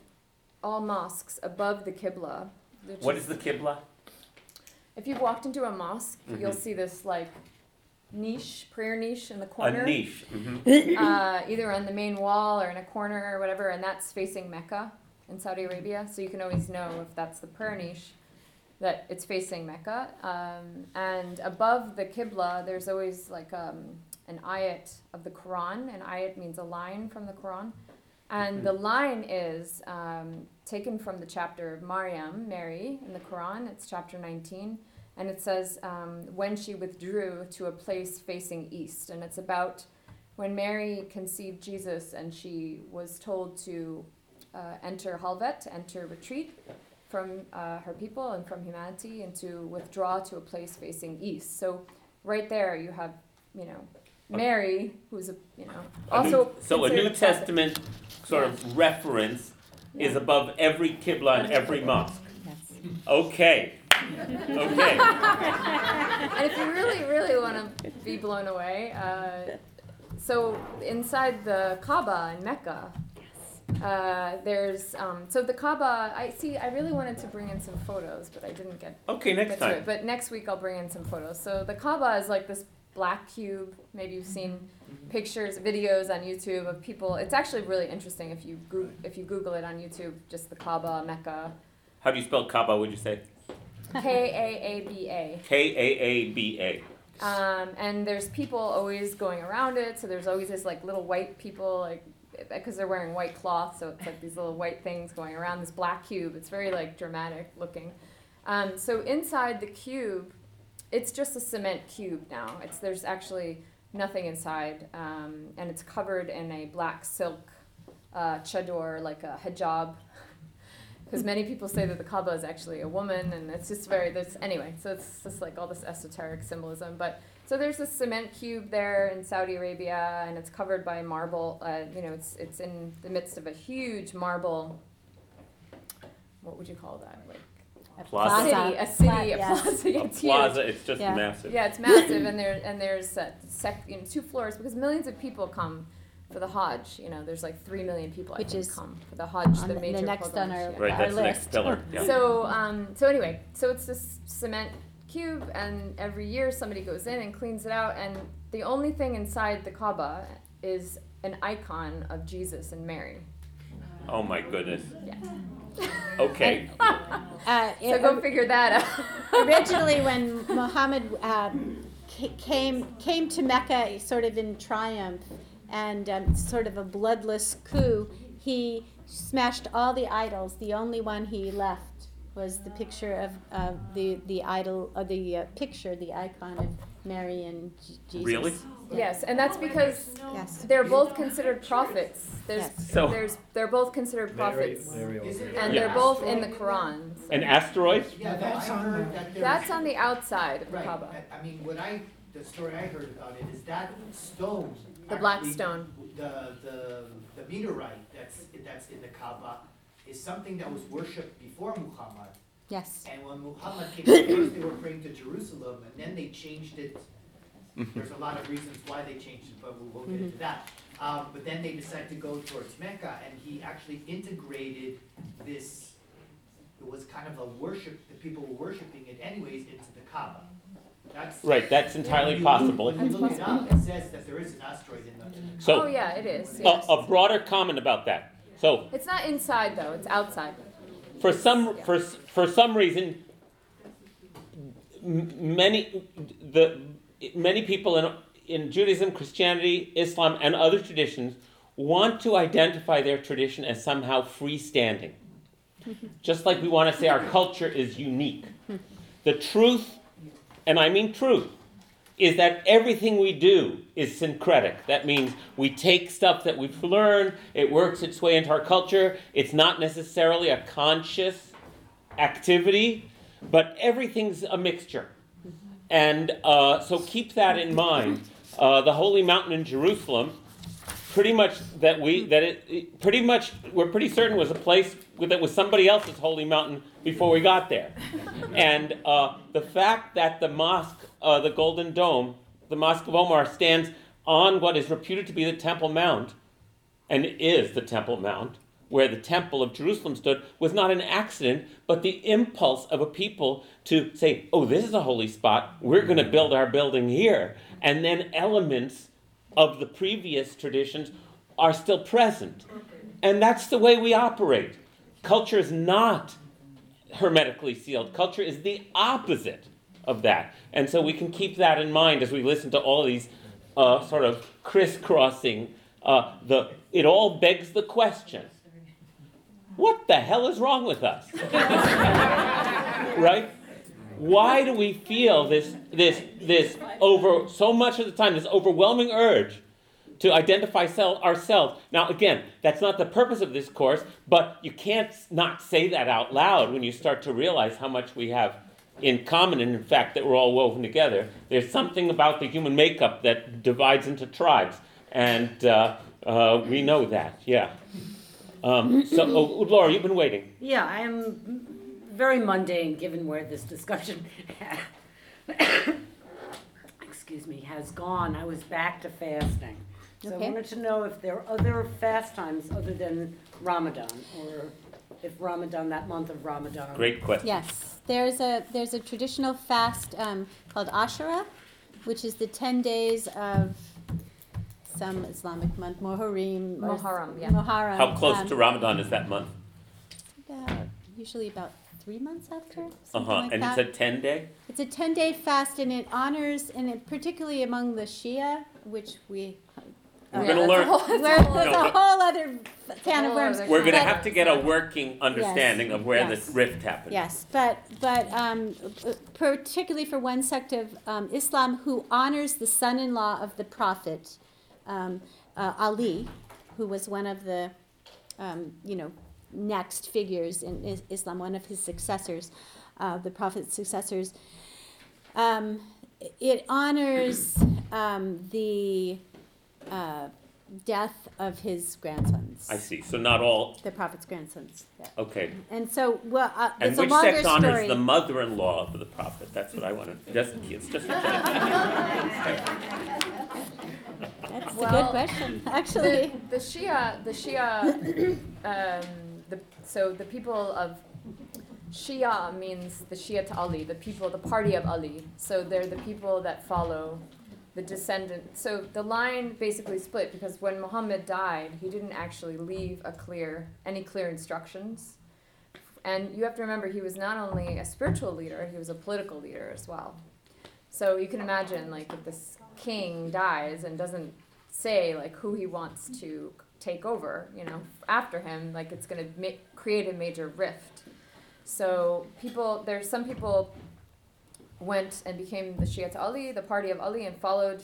all mosques above the Qibla, which What is the Qibla? If you've walked into a mosque, you'll Mhm. see this like niche, prayer niche in the corner. A niche. hmm uh, either on the main wall or in a corner or whatever, and that's facing Mecca in Saudi Arabia. So you can always know if that's the prayer niche that it's facing Mecca. Um, and above the Qibla, there's always like um, an ayat of the Quran. An ayat means a line from the Quran. And the line is um, taken from the chapter of Maryam, Mary, in the Quran. It's chapter 19. And it says, um, when she withdrew to a place facing east. And it's about when Mary conceived Jesus and she was told to uh, enter Halvet, to enter retreat from uh, her people and from humanity, and to withdraw to a place facing east. So, right there, you have, you know, Mary, who's a, you know, A new- also so a New. Testament sort of reference is above every Qibla and every mosque. Yes. Okay. Okay. and if you really, really want to be blown away, uh, so inside the Kaaba in Mecca, uh, there's um, so the Kaaba. I see. I really wanted to bring in some photos, but I didn't get Okay, next get to it. time. But next week I'll bring in some photos. So the Kaaba is like this black cube. Maybe you've seen pictures, videos on YouTube of people. It's actually really interesting if you goo- if you Google it on YouTube. Just the Kaaba, Mecca, How do you spell Kaaba, would you say? K A A B A. K A A B A. Um, and there's people always going around it. So there's always this like little white people, like because they're wearing white cloth. So it's like these little white things going around this black cube. It's very like dramatic looking. Um, so inside the cube, it's just a cement cube now. It's there's actually nothing inside, um, and it's covered in a black silk uh, chador, like a hijab. Because many people say that the Kaaba is actually a woman, and it's just very this anyway. So it's just like all this esoteric symbolism. But so there's this cement cube there in Saudi Arabia, and it's covered by marble. Uh, you know, it's it's in the midst of a huge marble. What would you call that? Like A plaza. city, a city, Pla- a yes. plaza. A It's huge. plaza, it's just Yeah. massive. Yeah, it's massive, and there and there's uh, sec, you know, two floors because millions of people come for the Hajj. You know, there's like three million people I Which think is come for the Hajj, on the the- major the next on pilgrimage, our- yeah. Right, Our that's the next pillar. Yeah. So um, so anyway, so it's this cement cube, and every year somebody goes in and cleans it out, and the only thing inside the Kaaba is an icon of Jesus and Mary. Oh my goodness. Yeah. Okay. Uh, So it- go figure that out. originally when Muhammad um, ca- came came to Mecca sort of in triumph and um, sort of a bloodless coup, he smashed all the idols. The only one he left was the picture of uh, the the idol, uh, the uh, picture, the icon of Mary and J- Jesus. Really? Yes, and that's because Yes. they're both considered prophets. There's, Yes. So- there's, they're both considered prophets. very old. And there they're an both in the asteroid? Quran. so- An asteroid? Yeah, no, I heard that there's. That's on the outside of the Right, Kaaba. I, I mean, what I, the story I heard about it is that stone. The black actually- stone. The, the, the meteorite that's, that's in the Kaaba is something that was worshipped before Muhammad. Yes. And when Muhammad came, first they were praying to Jerusalem, and then they changed it. There's a lot of reasons why they changed it, but we won't get into that. Um, but then they decided to go towards Mecca, and he actually integrated this, it was kind of a worship, the people were worshiping it anyways, into the Kaaba. That's. Right, that's entirely possible. When you look it up, it says that there is an asteroid in the, Kaaba. So- Oh, yeah, it is, A, yes. a broader comment about that. So, It's not inside though, it's outside. For some for for some reason many the many people in in Judaism, Christianity, Islam and other traditions want to identify their tradition as somehow freestanding. Just like we want to say our culture is unique. The truth, and I mean truth, is that everything we do is syncretic. That means we take stuff that we've learned, it works its way into our culture. It's not necessarily a conscious activity, but everything's a mixture. And uh, so keep that in mind. Uh, the holy mountain in Jerusalem, pretty much that we that it, it pretty much we're pretty certain was a place that was somebody else's holy mountain before we got there. And uh, the fact that the mosque, uh, the Golden Dome, the Mosque of Omar, stands on what is reputed to be the Temple Mount, and is the Temple Mount, where the Temple of Jerusalem stood, was not an accident, but the impulse of a people to say, oh, this is a holy spot, we're going to build our building here. And then elements of the previous traditions are still present. And that's the way we operate. Culture is not hermetically sealed, culture is the opposite of that. And so we can keep that in mind as we listen to all these uh, sort of crisscrossing. Uh, the, it all begs the question what the hell is wrong with us? right? Why do we feel this, this, this over so much of the time, this overwhelming urge to identify sel- ourselves? Now, again, that's not the purpose of this course, but you can't not say that out loud when you start to realize how much we have in common, and in fact, that we're all woven together. There's something about the human makeup that divides into tribes, and uh, uh, we know that, yeah. Um, so, oh, Laura, you've been waiting. Yeah, I am very mundane given where this discussion, excuse me, has gone. I was back to fasting. So I wanted to know if there are other fast times other than Ramadan, or if Ramadan, that month of Ramadan. Great question. Yes, there's a there's a traditional fast um, called Ashura, which is the ten days of some Islamic month, Muharram. or- Muharram, yeah. Muharram. How close um, to Ramadan is that month? About, usually about three months after, Uh something huh. like And that. it's a 10 day? It's a 10 day fast and it honors, and it, particularly among the Shia, which we. We're gonna learn- whole- that's a We're- whole No, a but- whole other can of Whole worms. other We're going to But- have to get a working understanding of where Yes. the rift happened. Yes, but but um, particularly for one sect of um, Islam who honors the son-in-law of the Prophet um, uh, Ali, who was one of the um, you know next figures in is- Islam, one of his successors, uh, the Prophet's successors. Um, it honors um, the uh, death of his grandsons. I see. So not all. The Prophet's grandsons. Yeah. Okay. And so, well, uh, And it's a which longer sect honors story. the mother-in-law of the prophet? That's what I want to. Just it's just. That's a Well, good question, actually. The, the Shia, the Shia, um, the, so the people of Shia means the Shia to Ali, the people, the party of Ali. So they're the people that follow the descendant. So the line basically split because when Muhammad died, he didn't actually leave a clear, any clear instructions and you have to remember he was not only a spiritual leader, he was a political leader as well. So you can imagine like if this king dies and doesn't say like who he wants to take over, you know, after him, like it's going to ma- create a major rift. So people, there's some people went and became the Shiat Ali, the party of Ali, and followed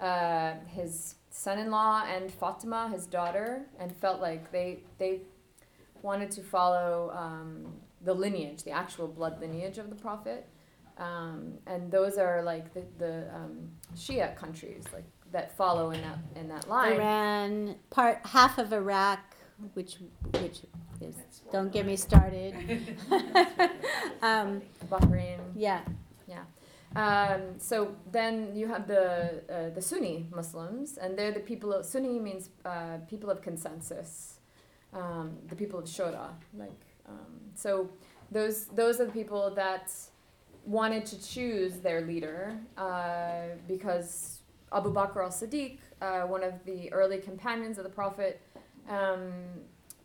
uh, his son-in-law and Fatima, his daughter, and felt like they they wanted to follow um, the lineage, the actual blood lineage of the Prophet. Um, and those are like the, the um, Shia countries, like that follow in that in that line. Iran, part half of Iraq, which which is don't get me started. um, Bahrain. yeah, Um, so then you have the uh, the Sunni Muslims, and they're the people of Sunni means uh, people of consensus, um, the people of Shura. Like um, so, those those are the people that wanted to choose their leader uh, because Abu Bakr al Siddiq, uh, one of the early companions of the Prophet, um,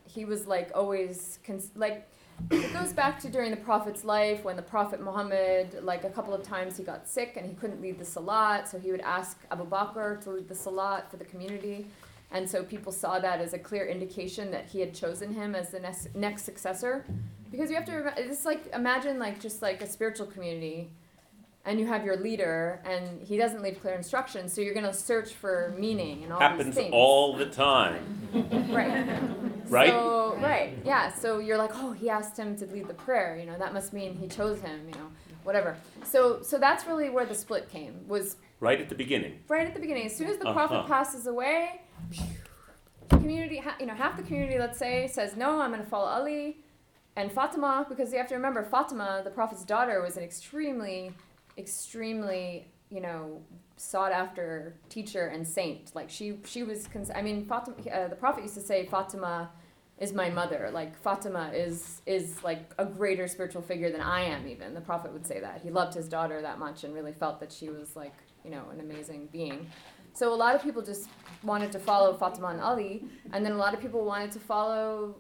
he was like always cons- like it goes back to during the prophet's life when the prophet Muhammad, like a couple of times, he got sick and he couldn't lead the salat, so he would ask Abu Bakr to lead the salat for the community. And so people saw that as a clear indication that he had chosen him as the next, next successor. Because you have to, rem- it's like, imagine like just like a spiritual community and you have your leader and he doesn't leave clear instructions, so you're going to search for meaning and all these Happens things. all the time. Right. Right? So right, yeah. So you're like, oh, he asked him to lead the prayer. You know, that must mean he chose him. You know, whatever. So so that's really where the split came. Was Right at the beginning. right at the beginning. As soon as the Uh-huh. prophet passes away, the community, you know, half the community, let's say, says no, I'm going to follow Ali, and Fatima, because you have to remember, Fatima, the prophet's daughter, was an extremely, extremely, you know, sought after teacher and saint. Like she, she was. Cons- I mean, Fatima. Uh, the prophet used to say, Fatima is my mother. Like Fatima is is like a greater spiritual figure than I am. Even the prophet would say that he loved his daughter that much and really felt that she was like you know an amazing being. So a lot of people just wanted to follow Fatima and Ali, and then a lot of people wanted to follow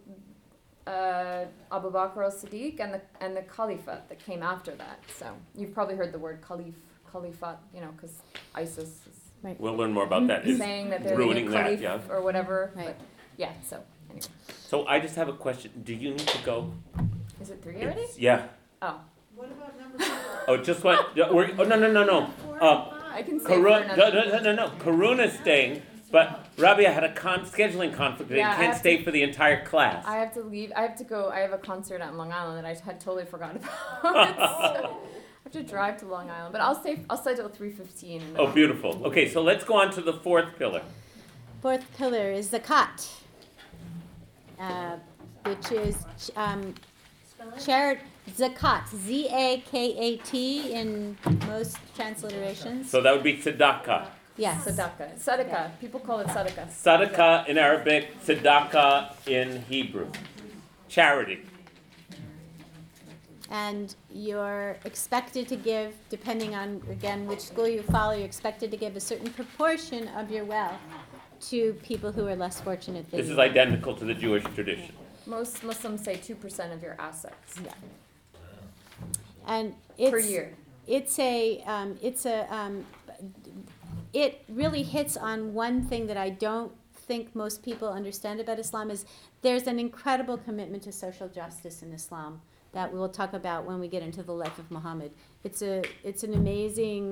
uh, Abu Bakr al-Siddiq and the and the caliphate that came after that. So you've probably heard the word caliph, caliphate, you know, because ISIS is We'll learn more about that. It's saying that they're ruining the that, yeah. or whatever. Right. But yeah. So anyway, So I just have a question. Do you need to go? is it three already? It's- yeah. Oh, What about number four? Oh, just what? oh, no, no, no, no. Four Uh, I can say for Karun, no, no, no, no, no. Karuna's staying, but Rabia had a con- scheduling conflict and Yeah, I can't have stay for the entire class. I have to leave. I have to go. I have a concert on Long Island that I had totally forgotten about. So, I have to drive to Long Island, but I'll stay. I'll stay till three fifteen. Oh, beautiful. Okay, so let's go on to the fourth pillar. fourth pillar is zakat, uh, which is ch- um, Spell zakat, Z A K A T in most transliterations. So that would be tzedakah. Yes. Sadaka. Sadaka. People call it sadaka. Sadaqah in Arabic, tzedakah in Hebrew. Charity. And you're expected to give, depending on, again, which school you follow, you're expected to give a certain proportion of your wealth to people who are less fortunate than you. This you. is identical to the Jewish tradition. Most Muslims say two percent of your assets Yeah. And it's. per year. it's a um, it's a um, it really hits on one thing that I don't think most people understand about Islam is there's an incredible commitment to social justice in Islam that we'll talk about when we get into the life of Muhammad. It's a it's an amazing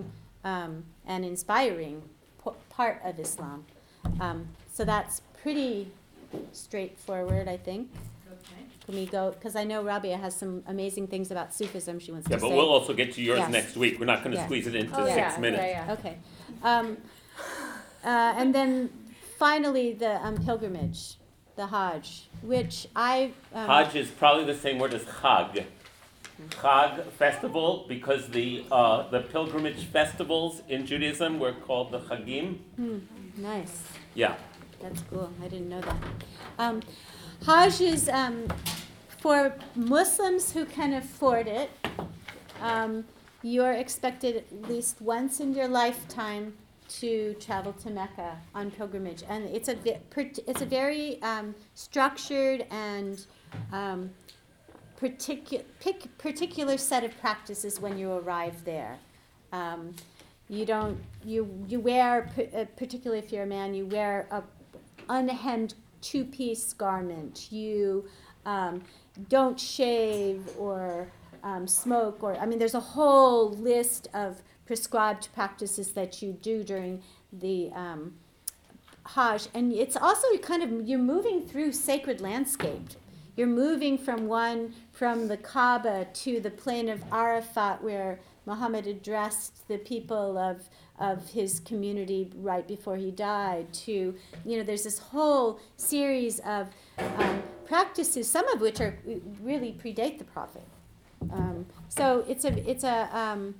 um, and inspiring p- part of Islam. Um, so that's pretty straightforward, I think. Okay. Can we go? Because I know Rabia has some amazing things about Sufism she wants Yeah, to say. Yeah, but we'll also get to yours Yes. next week. We're not going to Yes. squeeze it into Oh, six yeah, minutes. yeah, yeah. Okay. Um, uh, and then finally, the um, pilgrimage, the Hajj, which I. Um, Hajj is probably the same word as Chag. Chag festival because the uh, the pilgrimage festivals in Judaism were called the Chagim. hmm, nice. Yeah. That's cool. I didn't know that. Um, Hajj is um, for Muslims who can afford it. Um, you're expected at least once in your lifetime to travel to Mecca on pilgrimage, and it's a it's a very um, structured and um, particular pick particular set of practices when you arrive there. Um, you don't you you wear uh, particularly if you're a man you wear a unhemmed two-piece garment. You um, don't shave or um, smoke or I mean there's a whole list of prescribed practices that you do during the um, Hajj, and it's also kind of you're moving through sacred landscape. You're moving from one from the Kaaba to the plain of Arafat, where Muhammad addressed the people of of his community right before he died. To you know, there's this whole series of um, practices, some of which are really predate the Prophet. Um, so it's a it's a um,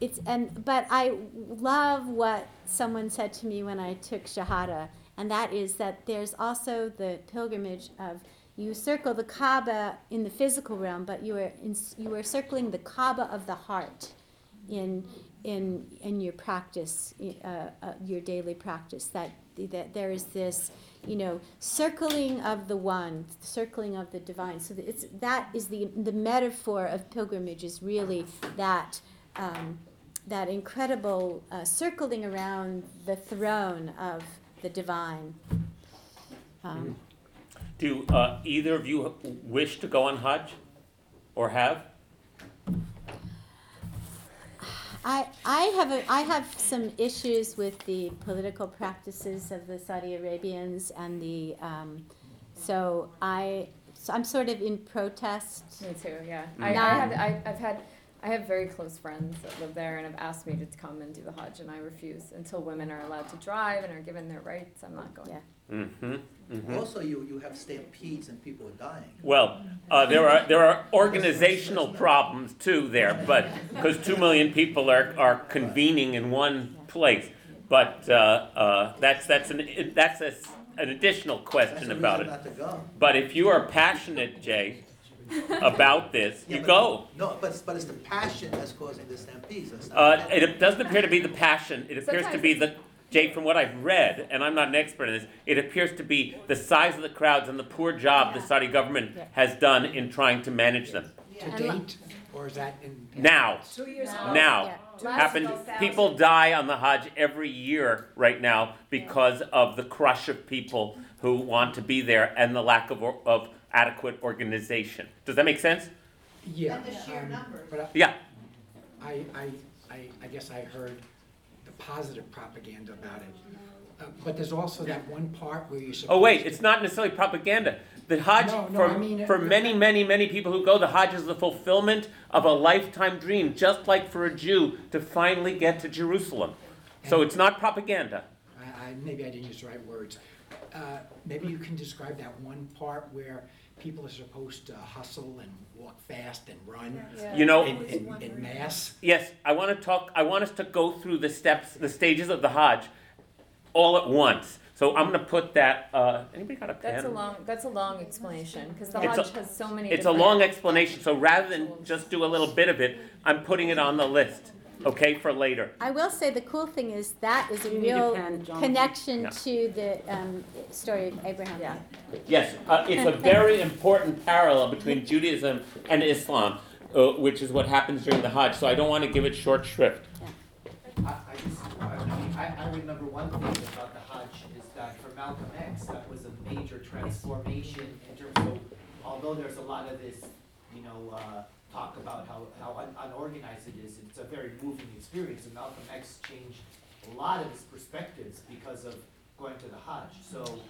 it's and but I love what someone said to me when I took Shahada, and that is that there's also the pilgrimage of you circle the Kaaba in the physical realm, but you are in, you are circling the Kaaba of the heart in in in your practice, uh, uh, your daily practice. That that there is this you know circling of the one, circling of the divine. So it's that is the the metaphor of pilgrimage is really that. Um, that incredible uh, circling around the throne of the divine. Um, Do uh, either of you wish to go on Hajj or have? I, I have a, I have some issues with the political practices of the Saudi Arabians and the um, so I so I'm sort of in protest. Me too, yeah. Mm. I, I Not- have, I, I've had, I have very close friends that live there and have asked me to come and do the Hajj, and I refuse until women are allowed to drive and are given their rights. I'm not going. Yeah. Mm-hmm. mm-hmm. Also, you, you have stampedes and people are dying. Well, uh, there are there are organizational problems too there, but because two million people are, are convening in one place, but uh, uh, that's that's an that's a, an additional question the about it. not to go. But if you are passionate, Jay, about this, Yeah, you but- go. No, but it's, but it's the passion that's causing the stampedes. Uh, it doesn't appear to be the passion. It appears to be the Jay, from what I've read, and I'm not an expert in this, it appears to be the size of the crowds and the poor job the Saudi government Yeah. has done in trying to manage them. And To date, or is that in? Now, Two years Now. now, Yeah. happened. People die on the Hajj every year right now because of the crush of people who want to be there and the lack of, or- of adequate organization. Does that make sense? Yeah. And the sheer um, numbers. But Yeah. I, I, I, I guess I heard the positive propaganda about it. Uh, But there's also that one part where supposed Oh wait, it's not necessarily propaganda. The Hajj, No, no, for, I mean, for uh, many, many, many people who go, the Hajj is the fulfillment of a lifetime dream, just like for a Jew to finally get to Jerusalem. So it's not propaganda. I, I, maybe I didn't use the right words. Uh, Maybe you can describe that one part where people are supposed to hustle and walk fast and run Yeah. You know, in, in, in mass. Yes, I want to talk. I want us to go through the steps, the stages of the Hajj, all at once. So I'm going to put that. Uh, anybody got a pen? That's a long, that's a long explanation, because the It's a- Hajj has so many It's a long explanation. So rather than just do a little bit of it, I'm putting it on the list. Okay, for later. I will say the cool thing is that is a You need a real pen, Jonathan. connection Yeah. to the um, story of Abraham. Yeah. Yes, uh, it's a very important parallel between Judaism and Islam, uh, which is what happens during the Hajj. So I don't want to give it short shrift. I, I just, I mean, I, I remember one thing about the Hajj is that for Malcolm X, that was a major transformation in terms of, although there's a lot of this, you know, uh, talk about how, how un- unorganized it is, it's a very moving experience, and Malcolm X changed a lot of his perspectives because of going to the Hajj. So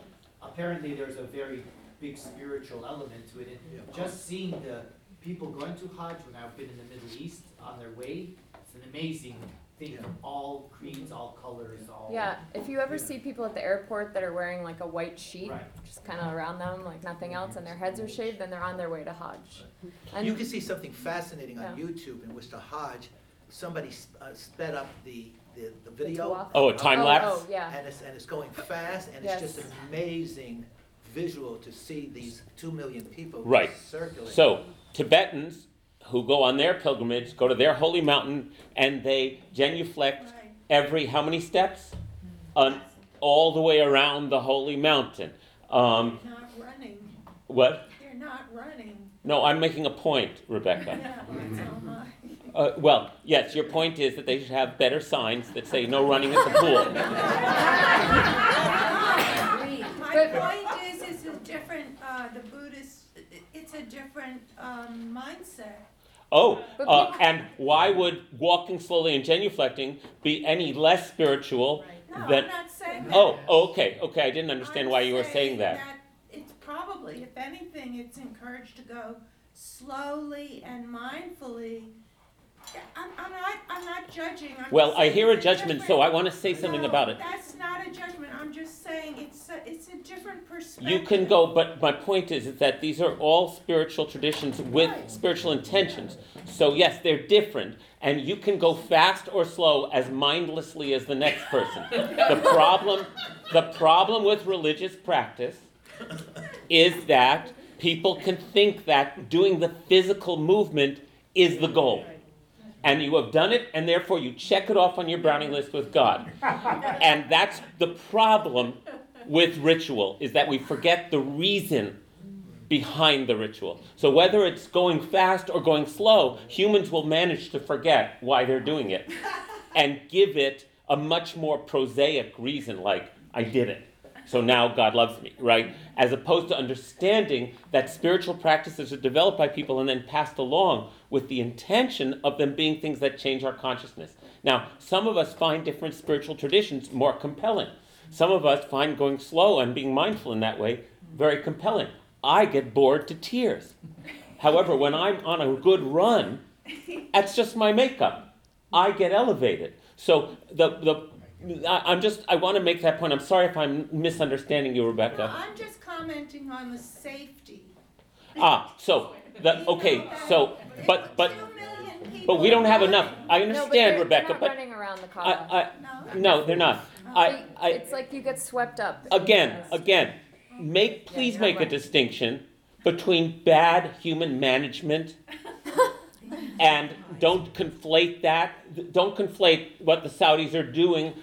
apparently there's a very big spiritual element to it, and just seeing the people going to Hajj when I've been in the Middle East on their way, it's an amazing thing, Yeah. all creeds, all colors, all. Yeah, if you ever see people at the airport that are wearing like a white sheet, Right. just kind of around them, like nothing else, and their heads are shaved, then they're on their way to Hajj. You And can see something fascinating on Yeah. YouTube in which the Hajj, somebody s- uh, sped up the, the, the video. Tawaf. Oh, a time oh, lapse. oh, yeah. And it's, and it's going fast, and it's just an Yes. amazing visual to see these two million people Right. circulating. So Tibetans who go on their pilgrimage go to their holy mountain and they genuflect every how many steps? On all the way around the holy mountain. Um, Not running, what? they're not running. No, I'm making a point, Rebecca. Yeah, that's all mine. Uh, well, yes, your point is that they should have better signs that say no running at the pool. My point is, it's a different, uh, the Buddhist, it's a different, um, mindset. Oh, uh, and why would walking slowly and genuflecting be any less spiritual No, than? I'm not saying that. Oh, okay, okay. I didn't understand I'm why you were saying that. It's probably, if anything, it's encouraged to go slowly and mindfully. I'm, I'm not, I'm not judging, I'm Well, just I saying hear a it's judgment, so different- I want to say something No, about it. that's not a judgment, I'm just saying, it's a, it's a different perspective. You can go, but my point is, is that these are all spiritual traditions with Right. spiritual intentions. So yes, they're different, and you can go fast or slow as mindlessly as the next person. the problem, the problem with religious practice is that people can think that doing the physical movement is the goal. And you have done it, and therefore you check it off on your brownie list with God. And that's the problem with ritual, is that we forget the reason behind the ritual. So whether it's going fast or going slow, humans will manage to forget why they're doing it and give it a much more prosaic reason, like, I did it. So now God loves me, right? As opposed to understanding that spiritual practices are developed by people and then passed along with the intention of them being things that change our consciousness. Now, some of us find different spiritual traditions more compelling. Some of us find going slow and being mindful in that way very compelling. I get bored to tears. However, when I'm on a good run, that's just my makeup. I get elevated. So the the I, I'm just I want to make that point. I'm sorry if I'm misunderstanding you, No, Rebecca. I'm just commenting on the safety. Ah, so the okay, so but but Two million people but we don't have enough. I No, but understand, Rebecca, they're not but running around the I, Kaaba. I No? no, they're not. I I it's like you get swept up. again again make please you're make a right. distinction between bad human management and don't conflate that don't conflate what the saudis are doing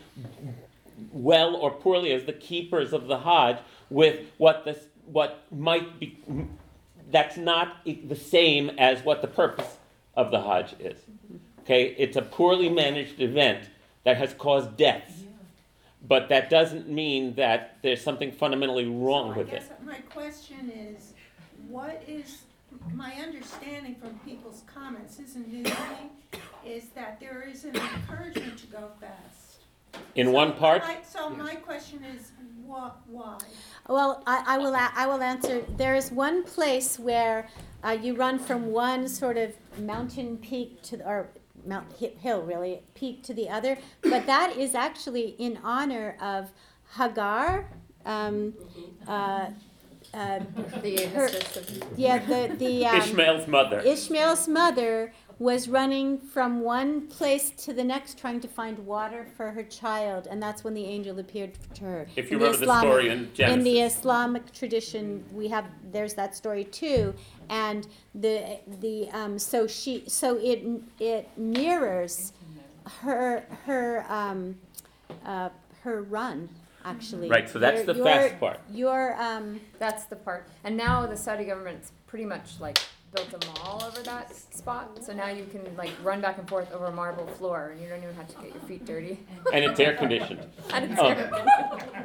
well or poorly as the keepers of the hajj with what this what might be that's not the same as what the purpose of the hajj is. Okay? It's a poorly managed event that has caused deaths. But that doesn't mean that there's something fundamentally wrong So with it. my question is, what is, my understanding from people's comments isn't new to me, is that there is an encouragement to go fast. In So one part, my- So my question is, wha- why? Well, I, I will, a- I will answer. There is one place where uh, you run from one sort of mountain peak to, the- or mount hi- hill really, peak to the other, but that is actually in honor of Hagar. Um, uh, uh, The her- mistress yeah, the the um, Ishmael's mother. Ishmael's mother was running from one place to the next trying to find water for her child, and that's when the angel appeared to her. If you In remember the Islamic- story in In the Islamic tradition, we have there's that story too, and the the um, so she so it it mirrors her her um, uh, her run actually. Right, so that's Your- the your- fast part. Your um, That's the part. And now the Saudi government's pretty much like built a mall over that spot. So now you can like run back and forth over a marble floor and you don't even have to get your feet dirty. And it's air conditioned. And it's Um.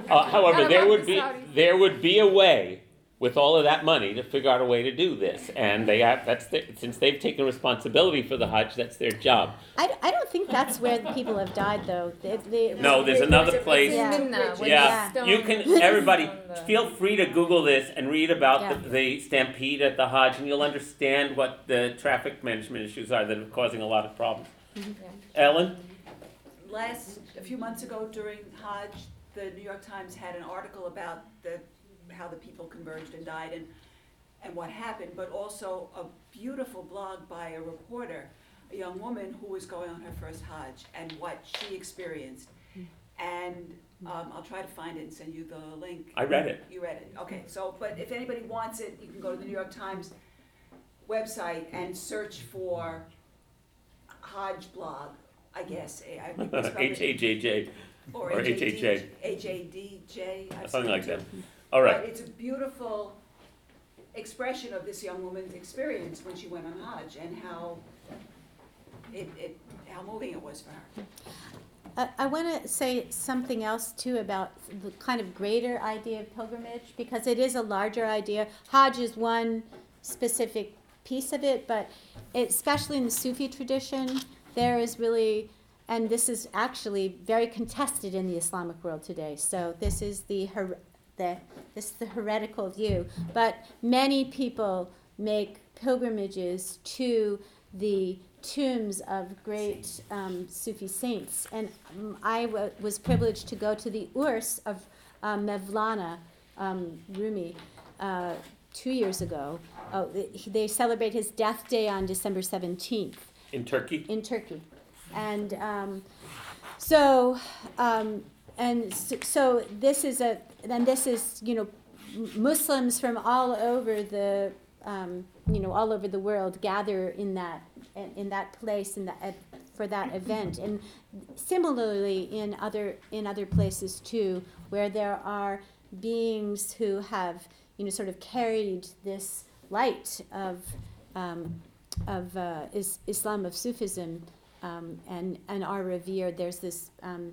Uh, however, there would be there would be a way with all of that money to figure out a way to do this, and they have that's their, since they've taken responsibility for the Hajj, that's their job. I, I don't think that's where the people have died though. They, they, No, there's another place. Yeah. It's in Mina, with Yeah, you can. Everybody, feel free to Google this and read about Yeah. the, the stampede at the Hajj, and you'll understand what the traffic management issues are that are causing a lot of problems. Ellen, Last, a few months ago during Hajj, the New York Times had an article about the, how the people converged and died and, and what happened, but also a beautiful blog by a reporter, a young woman who was going on her first Hajj and what she experienced. And, um, I'll try to find it and send you the link. I read it. You read it, okay, so, but if anybody wants it, you can go to the New York Times website and search for Hodge blog, I guess, I think we spelled it- A J J, Or or H A HHA. D, H A D J. I've something like it that. Too. All But it's a beautiful expression of this young woman's experience when she went on Hajj and how it, it, how moving it was for her. I, I want to say something else too about the kind of greater idea of pilgrimage because it is a larger idea. Hajj is one specific piece of it, but it, especially in the Sufi tradition, there is really, and this is actually very contested in the Islamic world today. So this is the her, the this is the heretical view, but many people make pilgrimages to the tombs of great um, Sufi saints. And um, I w- was privileged to go to the Urs of uh, Mevlana um, Rumi uh, two years ago. Oh, they celebrate his death day on December 17th In Turkey? in Turkey. And um, so, um, and so, so this is a, and this is, you know, Muslims from all over the, um, you know, all over the world gather in that, in, that place in that, for that event. And similarly in other, in other places too, where there are beings who have, you know, sort of carried this light of, um, of uh, is, Islam, of Sufism, um, and, and are revered. There's this um,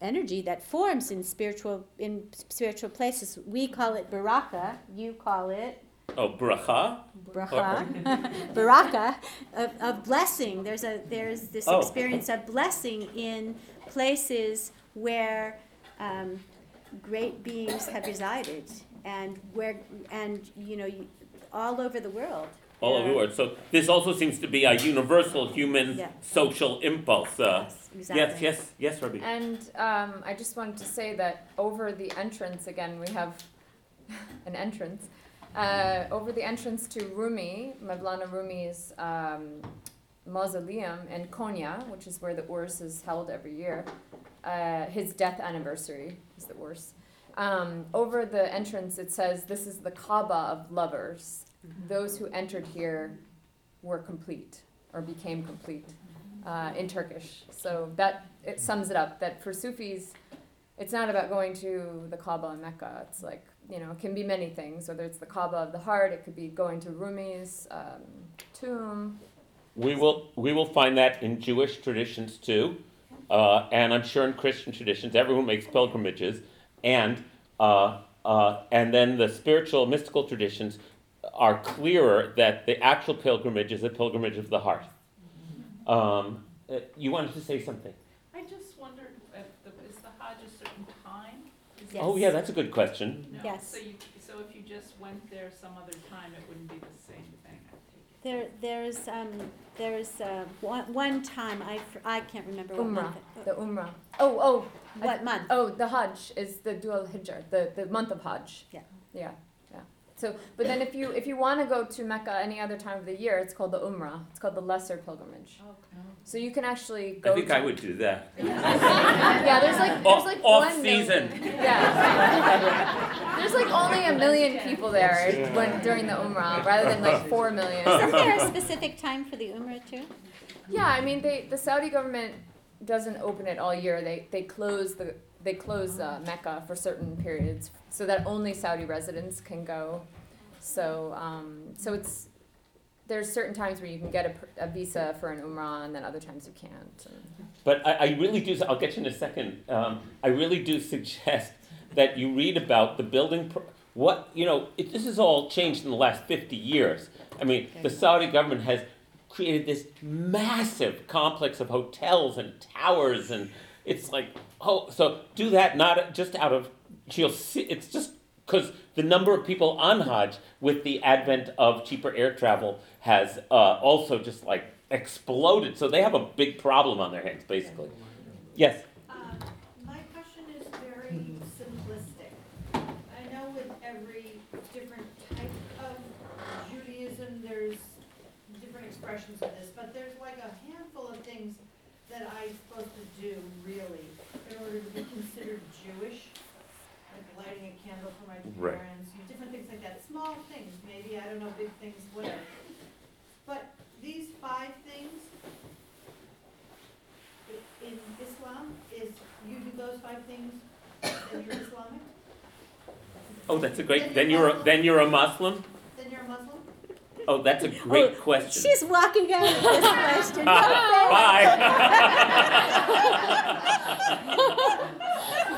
energy that forms in spiritual, in spiritual places. We call it baraka, you call it Oh, bracha? bracha, baraka, of, of blessing. There's a there's this Oh. experience of blessing in places where um, great beings have resided, and where and you know all over the world. All over the world. So this also seems to be a universal human Yeah. social impulse. Uh, Yes, yes, exactly. yes, yes, Rabbi. And um, I just wanted to say that over the entrance, again, we have an entrance. Uh, over the entrance to Rumi, Mevlana Rumi's um, mausoleum in Konya, which is where the Urs is held every year, uh, his death anniversary is the Urs. Um, over the entrance, it says, This is the Kaaba of lovers. Those who entered here were complete or became complete uh, in Turkish. So that it sums it up that for Sufis, it's not about going to the Kaaba in Mecca. It's like, you know, it can be many things, whether it's the Kaaba of the heart, it could be going to Rumi's um, tomb. We will we will find that in Jewish traditions too, uh, and I'm sure in Christian traditions, everyone makes pilgrimages, and uh, uh, and then the spiritual mystical traditions are clearer that the actual pilgrimage is a pilgrimage of the heart. Um, uh, you wanted to say something? I just wondered if the, is the Hajj a certain time? Yes. Oh yeah, that's a good question. No, Yes. So you, so if you just went there some other time, it wouldn't be the same thing, There, there's, um, there's, uh, one, one time, I, fr- I can't remember what Umrah, month. it- the Umrah. Oh, oh. I- What month? Oh, the Hajj is the Dhul Hijjah, the, the month of Hajj. Yeah. Yeah, yeah. So, but then if you if you want to go to Mecca any other time of the year, it's called the Umrah. It's called the Lesser Pilgrimage. Oh, okay. So you can actually go. I think to, I would do that. yeah, there's like there's Off, like off one million- season. Yeah. There's like only a million people there when during the Umrah, rather than like four million. Isn't there a specific time for the Umrah too? Yeah, I mean, they the Saudi government doesn't open it all year. They they close the they close uh, Mecca for certain periods so that only Saudi residents can go. So um, so it's there's certain times where you can get a, a visa for an Umrah and then other times you can't. And But I, I really do, I'll get you in a second. Um, I really do suggest that you read about the building, pro- what, you know, it, this has all changed in the last 50 years. I mean, the Saudi government has created this massive complex of hotels and towers, and it's like, oh, so do that not just out of, you'll see, it's just because the number of people on Hajj with the advent of cheaper air travel has uh, also just like exploded. So they have a big problem on their hands, basically. Yes. Um, My question is very simplistic. I know with every different type of Judaism, there's different expressions of this, but there's like a handful of things that I'm supposed to do really order to be considered Jewish. Like lighting a candle for my Right. parents, and different things like that, small things, maybe, I don't know, big things, whatever. But these five things, i- in Islam, is you do those five things, then you're Islamic? Oh, that's a great. Then you're a, then you're a Muslim. Oh, that's a great question. She's walking out of this question. Bye.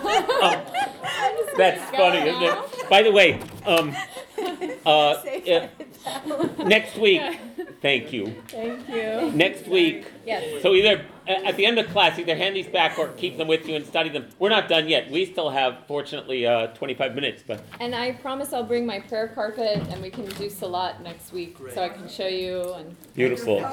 That's funny, isn't it? By the way, um, uh, next week, thank you. Thank you. Next week, Yes. so either, a- at the end of class, either hand these back or keep them with you and study them. We're not done yet. We still have fortunately, uh, twenty-five minutes, but And I promise I'll bring my prayer carpet and we can do Salat next week, so I can show you and. beautiful.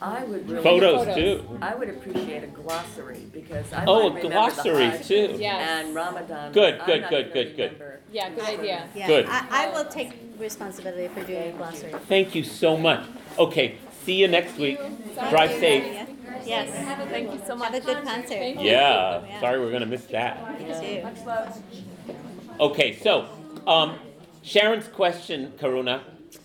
I would really. Photos Photos. too. I would appreciate a glossary, because I Oh, might a remember the glossary Hajj too. Yes. And Ramadan. Good, but good, I'm not good, gonna good, good. remember. Yeah, good idea. Yeah, Good. I, I will take responsibility for doing a glossary. Thank you so much. Okay, see you next week. Drive safe. Yes. Thank you so much. Have a good concert. Yeah, sorry we're gonna miss that. You too. Okay, so, um, Sharon's question, Karuna,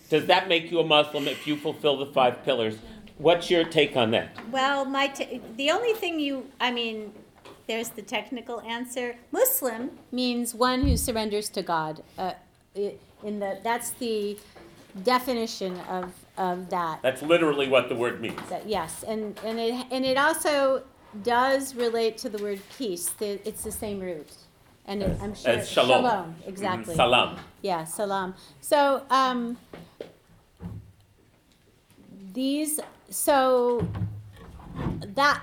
does that make you a Muslim if you fulfill the five pillars? What's your take on that? Well, my t- the only thing you, I mean, there's the technical answer. Muslim means one who surrenders to God. Uh, in the that's the definition of of that. That's literally what the word means. Yes, and and it and it also does relate to the word peace. The, it's the same root, and it, I'm sure As shalom. Shalom, exactly. Salam. Yeah, salam. So um, these so that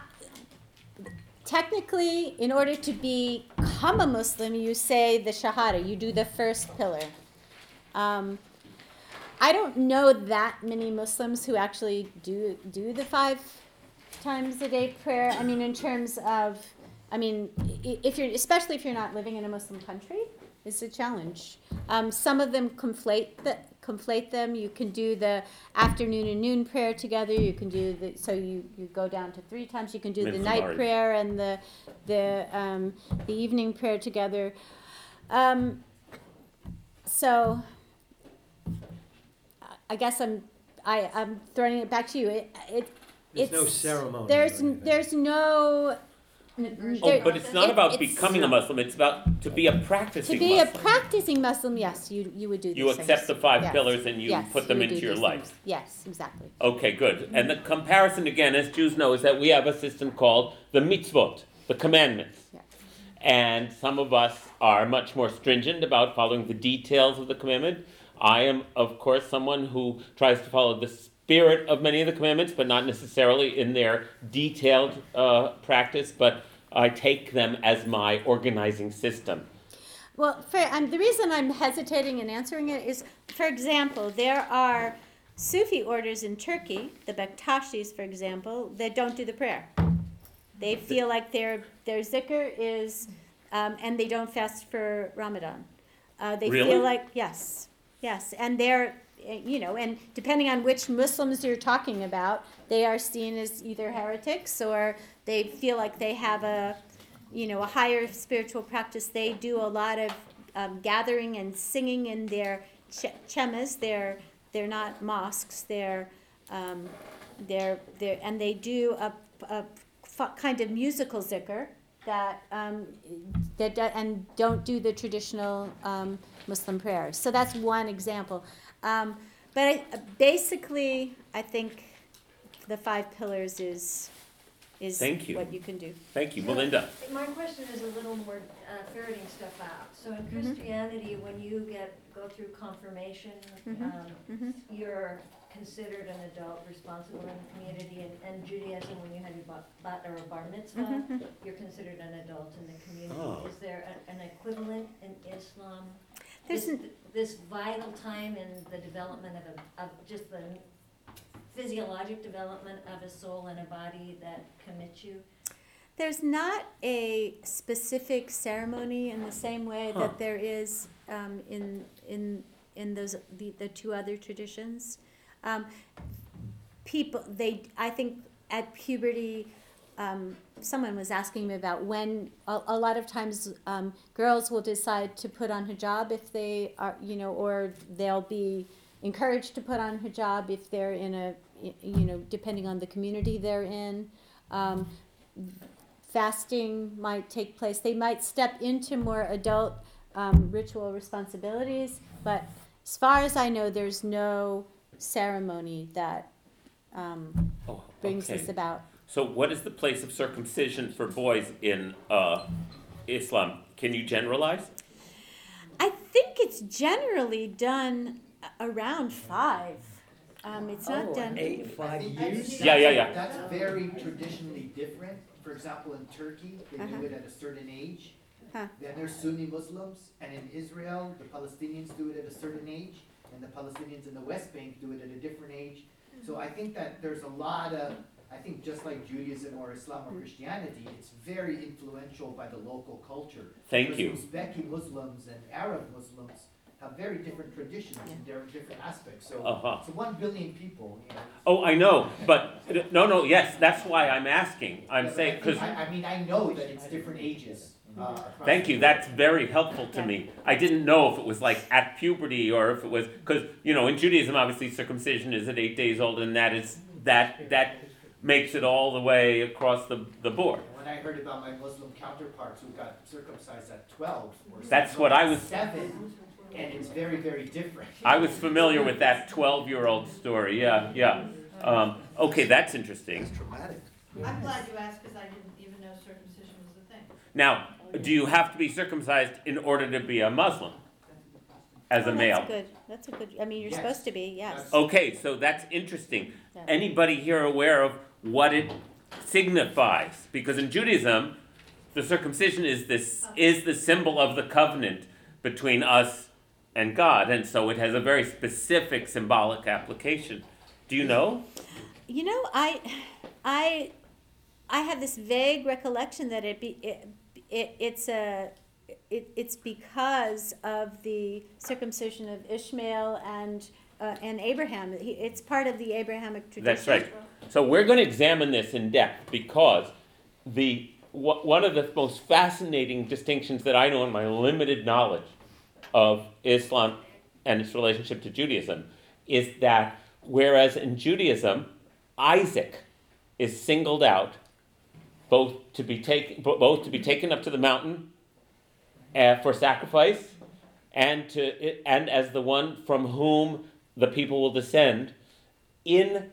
technically, in order to become a Muslim, you say the Shahada. You do the first pillar. Um, I don't know that many Muslims who actually do do the five times a day prayer. I mean, in terms of, I mean, if you're especially if you're not living in a Muslim country, it's a challenge. Um, some of them conflate the conflate them. You can do the afternoon and noon prayer together. You can do the so you you go down to three times. You can do the night Mari. prayer and the the um, the evening prayer together. Um, so I guess I'm I, I'm throwing it back to you. It, it There's no it's- ceremony There's or anything. there's no. n- Oh, there- but it's not it- about it's- becoming a Muslim, it's about to be a practicing Muslim. To practicing be a Muslim. practicing Muslim, yes, you you would do these You things. accept the five Yes. pillars and you Yes, put them would into do your these life. things. Yes, exactly. Okay, good. And the comparison again, as Jews know, is that we have a system called the mitzvot, the commandments. Yeah. And some of us are much more stringent about following the details of the commandment. I am, of course, someone who tries to follow the spirit of many of the commandments, but not necessarily in their detailed uh, practice, but I take them as my organizing system. Well, for, and the reason I'm hesitating in answering it is, for example, there are Sufi orders in Turkey, the Bektashis, for example, that don't do the prayer. They feel like their their zikr is, um, and they don't fast for Ramadan. Uh, they Really? feel like yes, yes, and they're uh, you know, and depending on which Muslims you're talking about, they are seen as either heretics or they feel like they have a you know, a higher spiritual practice. They do a lot of um, gathering and singing in their ch- chemas. They're they're not mosques. They're um, they're they're and they do a, a kind of musical zikr that um, that do- and don't do the traditional um, Muslim prayers. So that's one example. Um, but I, basically, I think the five pillars is is Thank you. what you can do. Thank you, Melinda. My question is a little more uh, ferreting stuff out. So in Mhm. Christianity, when you get, go through confirmation, Mhm. um, Mhm. you're considered an adult responsible in the community. And, and Judaism, when you have your bat, bat or bar mitzvah, Mhm. you're considered an adult in the community. Oh. Is there a- an equivalent in Islam? There's This, this vital time in the development of a, of just the physiologic development of a soul and a body that commits you? There's not a specific ceremony in the same way Huh. that there is um, in in in those the, the two other traditions. Um, people, they I think at puberty, um, someone was asking me about when a, a lot of times um, girls will decide to put on hijab if they are you know or they'll be encouraged to put on hijab if they're in a you know depending on the community they're in. Um, fasting might take place. They might step into more adult um, ritual responsibilities, but as far as I know, there's no ceremony that um, Oh, brings okay. this about. So what is the place of circumcision for boys in uh, Islam? Can you generalize? I think it's generally done a- around five. Um, it's not Oh, done. Eight, five years? Yeah, yeah, yeah. That's very traditionally different. For example, in Turkey, they Uh-huh. do it at a certain age. Huh. Then there's Sunni Muslims, and in Israel, the Palestinians do it at a certain age, and the Palestinians in the West Bank do it at a different age. So I think that there's a lot of, I think just like Judaism or Islam or Christianity, it's very influential by the local culture. Thank you. Whereas Uzbeki Muslims and Arab Muslims have very different traditions and they're different aspects. So, Uh-huh. so one billion people, you know. Oh, I know, but no, no, yes, that's why I'm asking. I'm Yeah, but saying I because. think- I, I mean, I know that it's different ages. Uh, Thank you. That's very helpful to me. I didn't know if it was like at puberty or if it was because you know in Judaism obviously circumcision is at eight days old and that is that that makes it all the way across the the board. When I heard about my Muslim counterparts who got circumcised at twelve or That's what I at was- Seven, and it's very, very different. I was familiar with that twelve-year-old story. Yeah, yeah. Um, okay, that's interesting. It's traumatic. I'm glad you asked, because I didn't even know circumcision was a thing. Now, do you have to be circumcised in order to be a Muslim as a Oh, male? That's good. That's a good. I mean, you're Yes. supposed to be. Yes. Okay, so that's interesting. Yeah. Anybody here aware of what it signifies? Because in Judaism, the circumcision is this is the symbol of the covenant between us and God, and so it has a very specific symbolic application. Do you know? You know, I, I, I have this vague recollection that it be it, it it's a. It, it's because of the circumcision of Ishmael and uh, and Abraham. It's part of the Abrahamic tradition. That's right. So we're going to examine this in depth because the one of the most fascinating distinctions that I know in my limited knowledge of Islam and its relationship to Judaism is that whereas in Judaism Isaac is singled out both to be taken both to be taken up to the mountain uh, for sacrifice and to and as the one from whom the people will descend in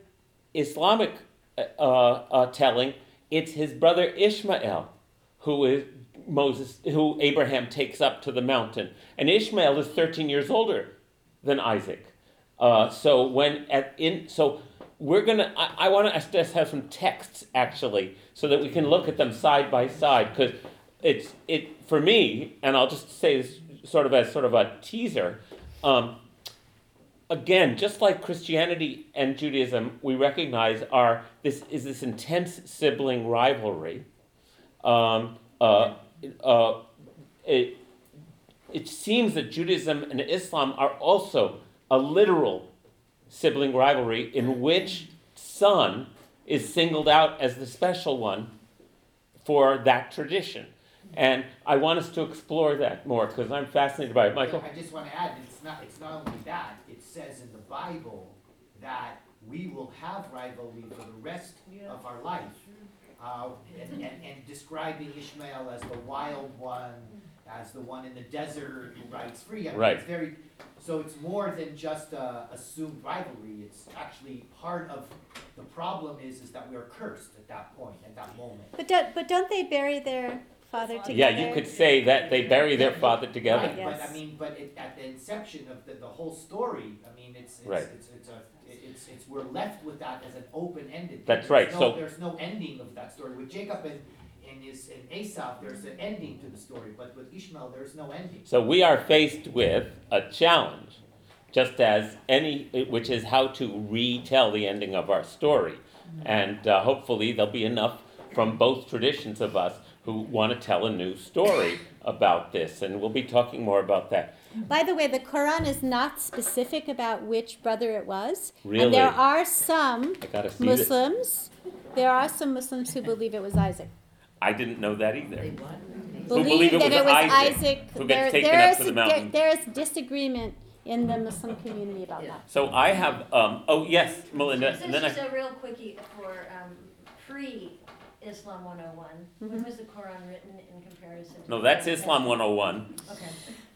Islamic uh, uh, telling, it's his brother Ishmael who is Moses, who Abraham takes up to the mountain, and Ishmael is 13 years older than Isaac. Uh, so when at in so we're gonna I, I want to just have some texts actually so that we can look at them side by side because it's it for me, and I'll just say this sort of as sort of a teaser. Um, again, just like Christianity and Judaism, we recognize are this is this intense sibling rivalry. Um, uh, uh, it, it seems that Judaism and Islam are also a literal sibling rivalry in which son is singled out as the special one for that tradition. And I want us to explore that more because I'm fascinated by it. Michael? I just wanna add, it's not, it's not only that, it says in the Bible that we will have rivalry for the rest of our life. Uh, and, and, and describing Ishmael as the wild one, as the one in the desert who rides free. I mean, Right. it's very, so it's more than just a assumed rivalry, it's actually part of, the problem is, is that we are cursed at that point, at that moment. But do, but don't they bury their father together? Yeah, you could say that they bury their father together. Right, but Yes. I mean, but it, at the inception of the, the whole story, I mean, it's, it's, Right. it's, it's a, it's, it's, we're left with that as an open-ended. That's There's right, no- so- There's no ending of that story. With Jacob and, and his, and Esau, there's an ending to the story, but with Ishmael, there's no ending. So we are faced with a challenge, just as any, which is how to retell the ending of our story. And uh, hopefully there'll be enough from both traditions of us who want to tell a new story about this. And we'll be talking more about that. By the way, the Quran is not specific about which brother it was. Really? And there are some I this. Muslims. There are some Muslims who believe it was Isaac. I didn't know that either. Believe, believe it that was it was Isaac Isaac. who gets there, taken there up is to the a- mountain. there is disagreement in the Muslim community about that. So I have, um, oh yes, Melinda, So and then just I, a real quickie for, um, pre-Islam one oh one, when was the Quran written in comparison to? no, that's Islam 101. Okay.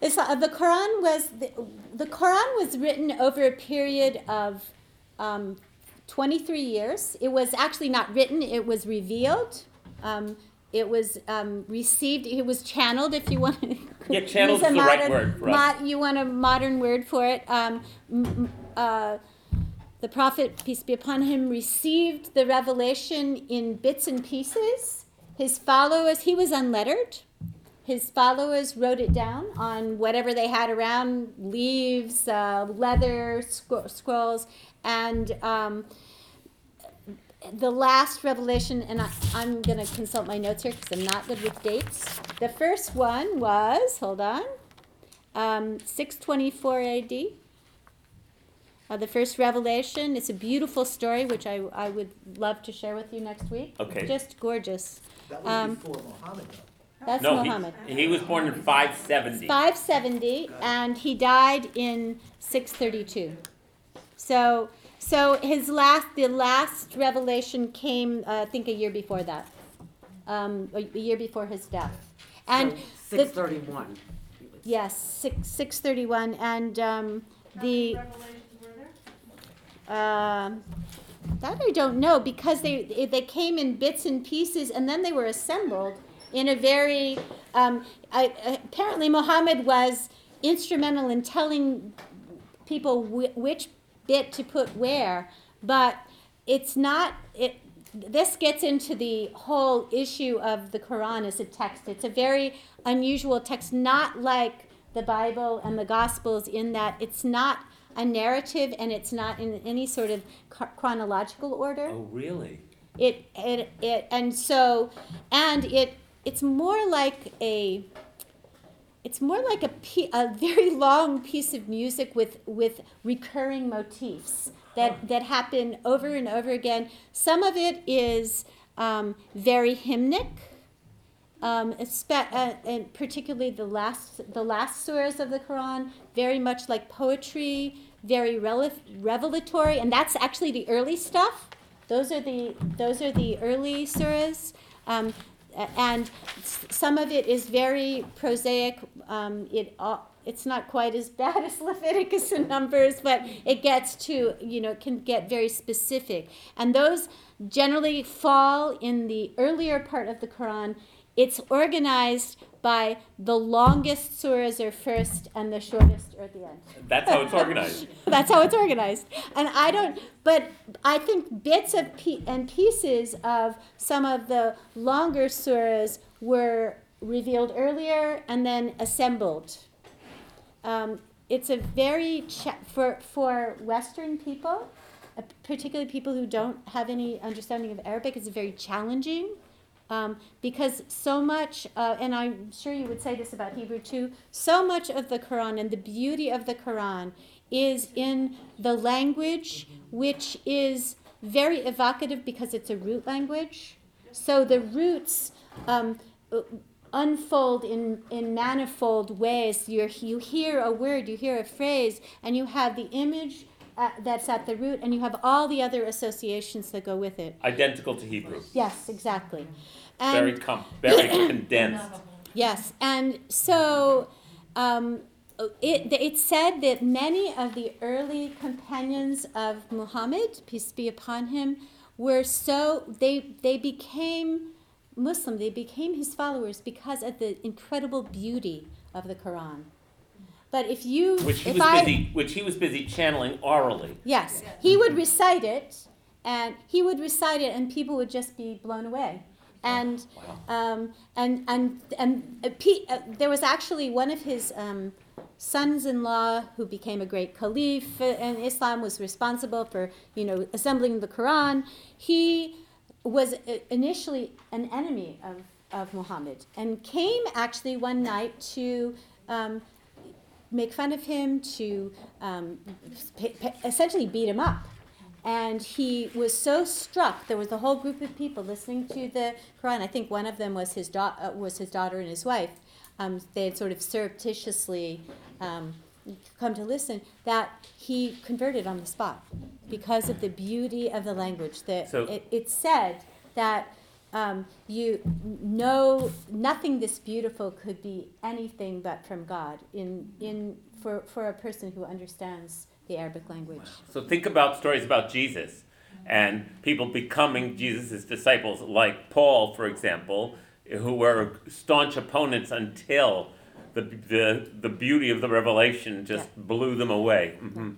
It's, uh, the Quran was the, the Quran was written over a period of um, 23 years. It was actually not written, it was revealed. Um, it was um, received, it was channeled, if you want to. Yeah, channeled is the right modern- word for mo- you want a modern word for it. Um, m- uh, the prophet, peace be upon him, received the revelation in bits and pieces. His followers, he was unlettered. His followers wrote it down on whatever they had around leaves, uh, leather, scro- scrolls, and um, the last revelation, and I, I'm going to consult my notes here because I'm not good with dates. The first one was, hold on, um, 624 AD. Uh, the first revelation. It's a beautiful story, which I, I would love to share with you next week. Okay. Just gorgeous. That was Um, before Muhammad though. That's no, Muhammad. he, he was born in 570. 570, and he died in 632. So, so his last, the last revelation came, uh, I think, a year before that, um, a, a year before his death, and the- Six thirty-one. yes, six six thirty one, and um, the. Um, that I don't know because they they came in bits and pieces and then they were assembled in a very um, I, apparently Muhammad was instrumental in telling people wh- which bit to put where, but it's not it. This gets into the whole issue of the Quran as a text. It's a very unusual text, not like the Bible and the Gospels, in that it's not a narrative and it's not in any sort of chronological order. Oh, really? It, it, it, and so, and it, it's more like a, it's more like a, pe- a very long piece of music with, with recurring motifs that, that happen over and over again. Some of it is um, very hymnic, um, uh, and particularly the last, the last surahs of the Quran, very much like poetry, very rele- revelatory, and that's actually the early stuff. Those are the those are the early surahs, um, and some of it is very prosaic. Um, it uh, it's not quite as bad as Leviticus in numbers, but it gets to you know it can get very specific, and those generally fall in the earlier part of the Quran. It's organized by the longest surahs are first and the shortest are at the end. That's how it's organized. That's how it's organized. And I don't, but I think bits of pe- and pieces of some of the longer surahs were revealed earlier and then assembled. Um, it's a very, cha- for, for Western people, uh, particularly people who don't have any understanding of Arabic, it's very challenging. Um, because so much, uh, and I'm sure you would say this about Hebrew too, so much of the Quran and the beauty of the Quran is in the language, which is very evocative because it's a root language. So the roots um, unfold in, in manifold ways. You're, you hear a word, you hear a phrase, and you have the image uh, that's at the root, and you have all the other associations that go with it. Identical to Hebrew. Yes, exactly. And Very com- very condensed. Yes, and so um, it, it's said that many of the early companions of Muhammad, peace be upon him, were so they they became Muslim. They became his followers because of the incredible beauty of the Quran. But if you, Which he if was I, busy which he was busy channeling orally. Yes, he would recite it, and he would recite it, and people would just be blown away. And um, and and and uh, Pe- uh, there was actually one of his um, sons-in-law who became a great caliph and Islam was responsible for you know assembling the Quran. He was uh, initially an enemy of of Muhammad and came actually one night to. Um, make fun of him, to um, p- p- essentially beat him up. And he was so struck. There was a whole group of people listening to the Quran. I think one of them was his, da- uh, was his daughter and his wife. Um, they had sort of surreptitiously um, come to listen. That he converted on the spot because of the beauty of the language. That So- it, it said that um, you know nothing this beautiful could be anything but from God in in for, for a person who understands the Arabic language. So think about stories about Jesus and people becoming Jesus' disciples, like Paul, for example, who were staunch opponents until the, the, the beauty of the revelation just blew them away. hmm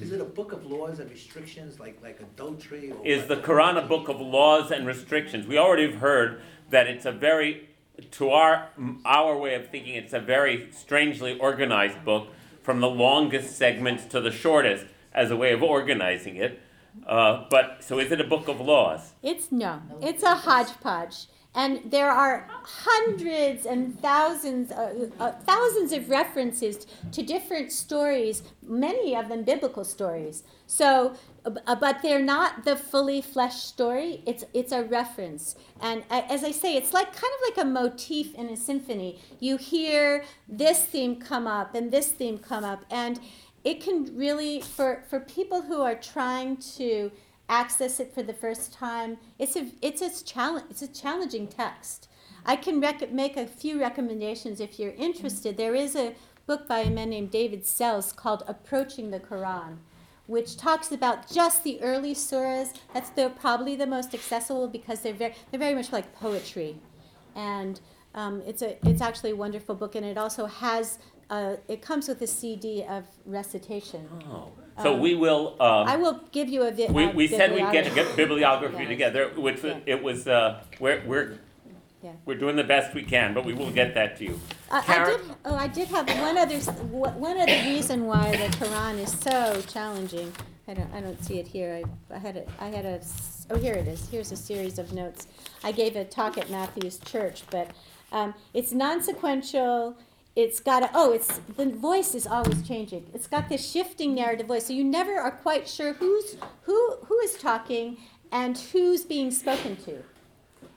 Is it a book of laws and restrictions like, like adultery or? Is what? the Quran a book of laws and restrictions? We already have heard that it's a very, to our, our way of thinking, it's a very strangely organized book from the longest segments to the shortest as a way of organizing it. Uh, but so is it a book of laws? It's no, it's a hodgepodge. And there are hundreds and thousands, uh, uh, thousands of references to different stories, many of them biblical stories. So, uh, but they're not the fully fleshed story. It's it's a reference, and as I say, it's like kind of like a motif in a symphony. You hear this theme come up and this theme come up, and it can really for for people who are trying to access it for the first time, it's a it's a challenge it's a challenging text. I can rec- make a few recommendations if you're interested. There is a book by a man named David Sells called Approaching the Quran, which talks about just the early surahs. That's the, probably the most accessible because they're very they're very much like poetry, and um, it's a it's actually a wonderful book, and it also has uh, it comes with a CD of recitation. Oh. So Um, we will. Um, I will give you a vi- we, we said we'd get, get bibliography Yeah. together, which was, Yeah. it was, uh, we're, we're, Yeah. we're doing the best we can, but we will get that to you. I, I did. Oh, I did have one other. s- wh- One other reason why the Quran is so challenging. I don't. I don't see it here. I, I had a. I had a. s- Oh, here it is. Here's a series of notes. I gave a talk at Matthew's Church, but um, it's non-sequential. It's got a. Oh, it's the voice is always changing. It's got this shifting narrative voice, so you never are quite sure who's who who is talking and who's being spoken to.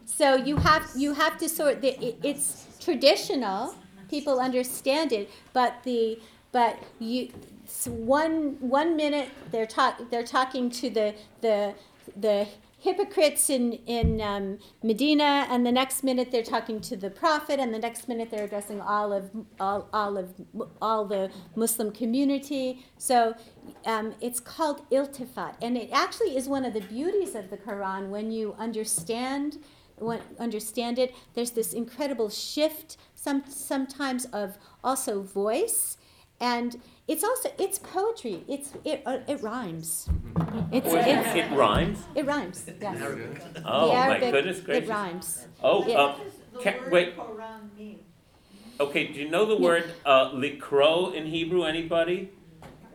So you have you have to sort the it, it's traditional. People understand it, but the but you s- one one minute they're talk they're talking to the the the hypocrites in in um, Medina, and the next minute they're talking to the prophet, and the next minute they're addressing all of all, all of all the Muslim community. So um, it's called iltifat, and it actually is one of the beauties of the Quran when you understand when, understand it. There's this incredible shift, some sometimes of also voice, and it's also it's poetry. It's it uh, it rhymes. It's, it's it rhymes? it rhymes. Yes. Oh, The my goodness goodness It rhymes. Oh, It- uh, ca- wait, mean? okay, do you know the word, uh, likro in Hebrew, anybody?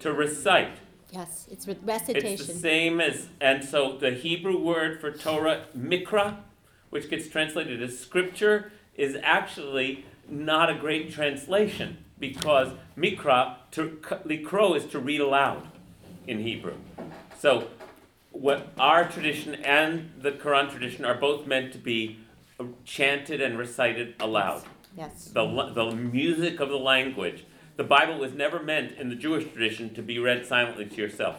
To recite. Yes, it's re- It's the recitation. same as, and so the Hebrew word for Torah, mikra, which gets translated as scripture, is actually not a great translation because mikra, to, likro is to read aloud in Hebrew. So what our tradition and the Quran tradition are both meant to be chanted and recited aloud. Yes. The, the music of the language. The Bible was never meant in the Jewish tradition to be read silently to yourself.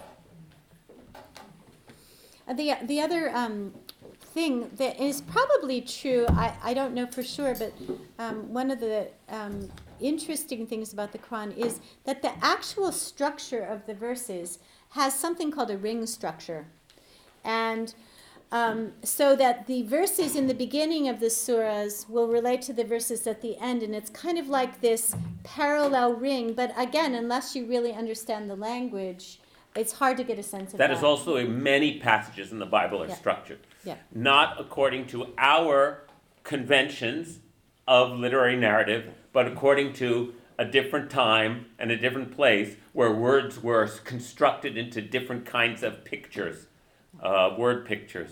Uh, The, the other um, thing that is probably true, I, I don't know for sure, but um, one of the um, interesting things about the Quran is that the actual structure of the verses has something called a ring structure. And um, so that the verses in the beginning of the surahs will relate to the verses at the end, and it's kind of like this parallel ring. But again, unless you really understand the language, it's hard to get a sense of That that. is also many passages in the Bible are Yeah. structured. Yeah. Not according to our conventions of literary narrative, but according to a different time and a different place where words were constructed into different kinds of pictures, uh, word pictures.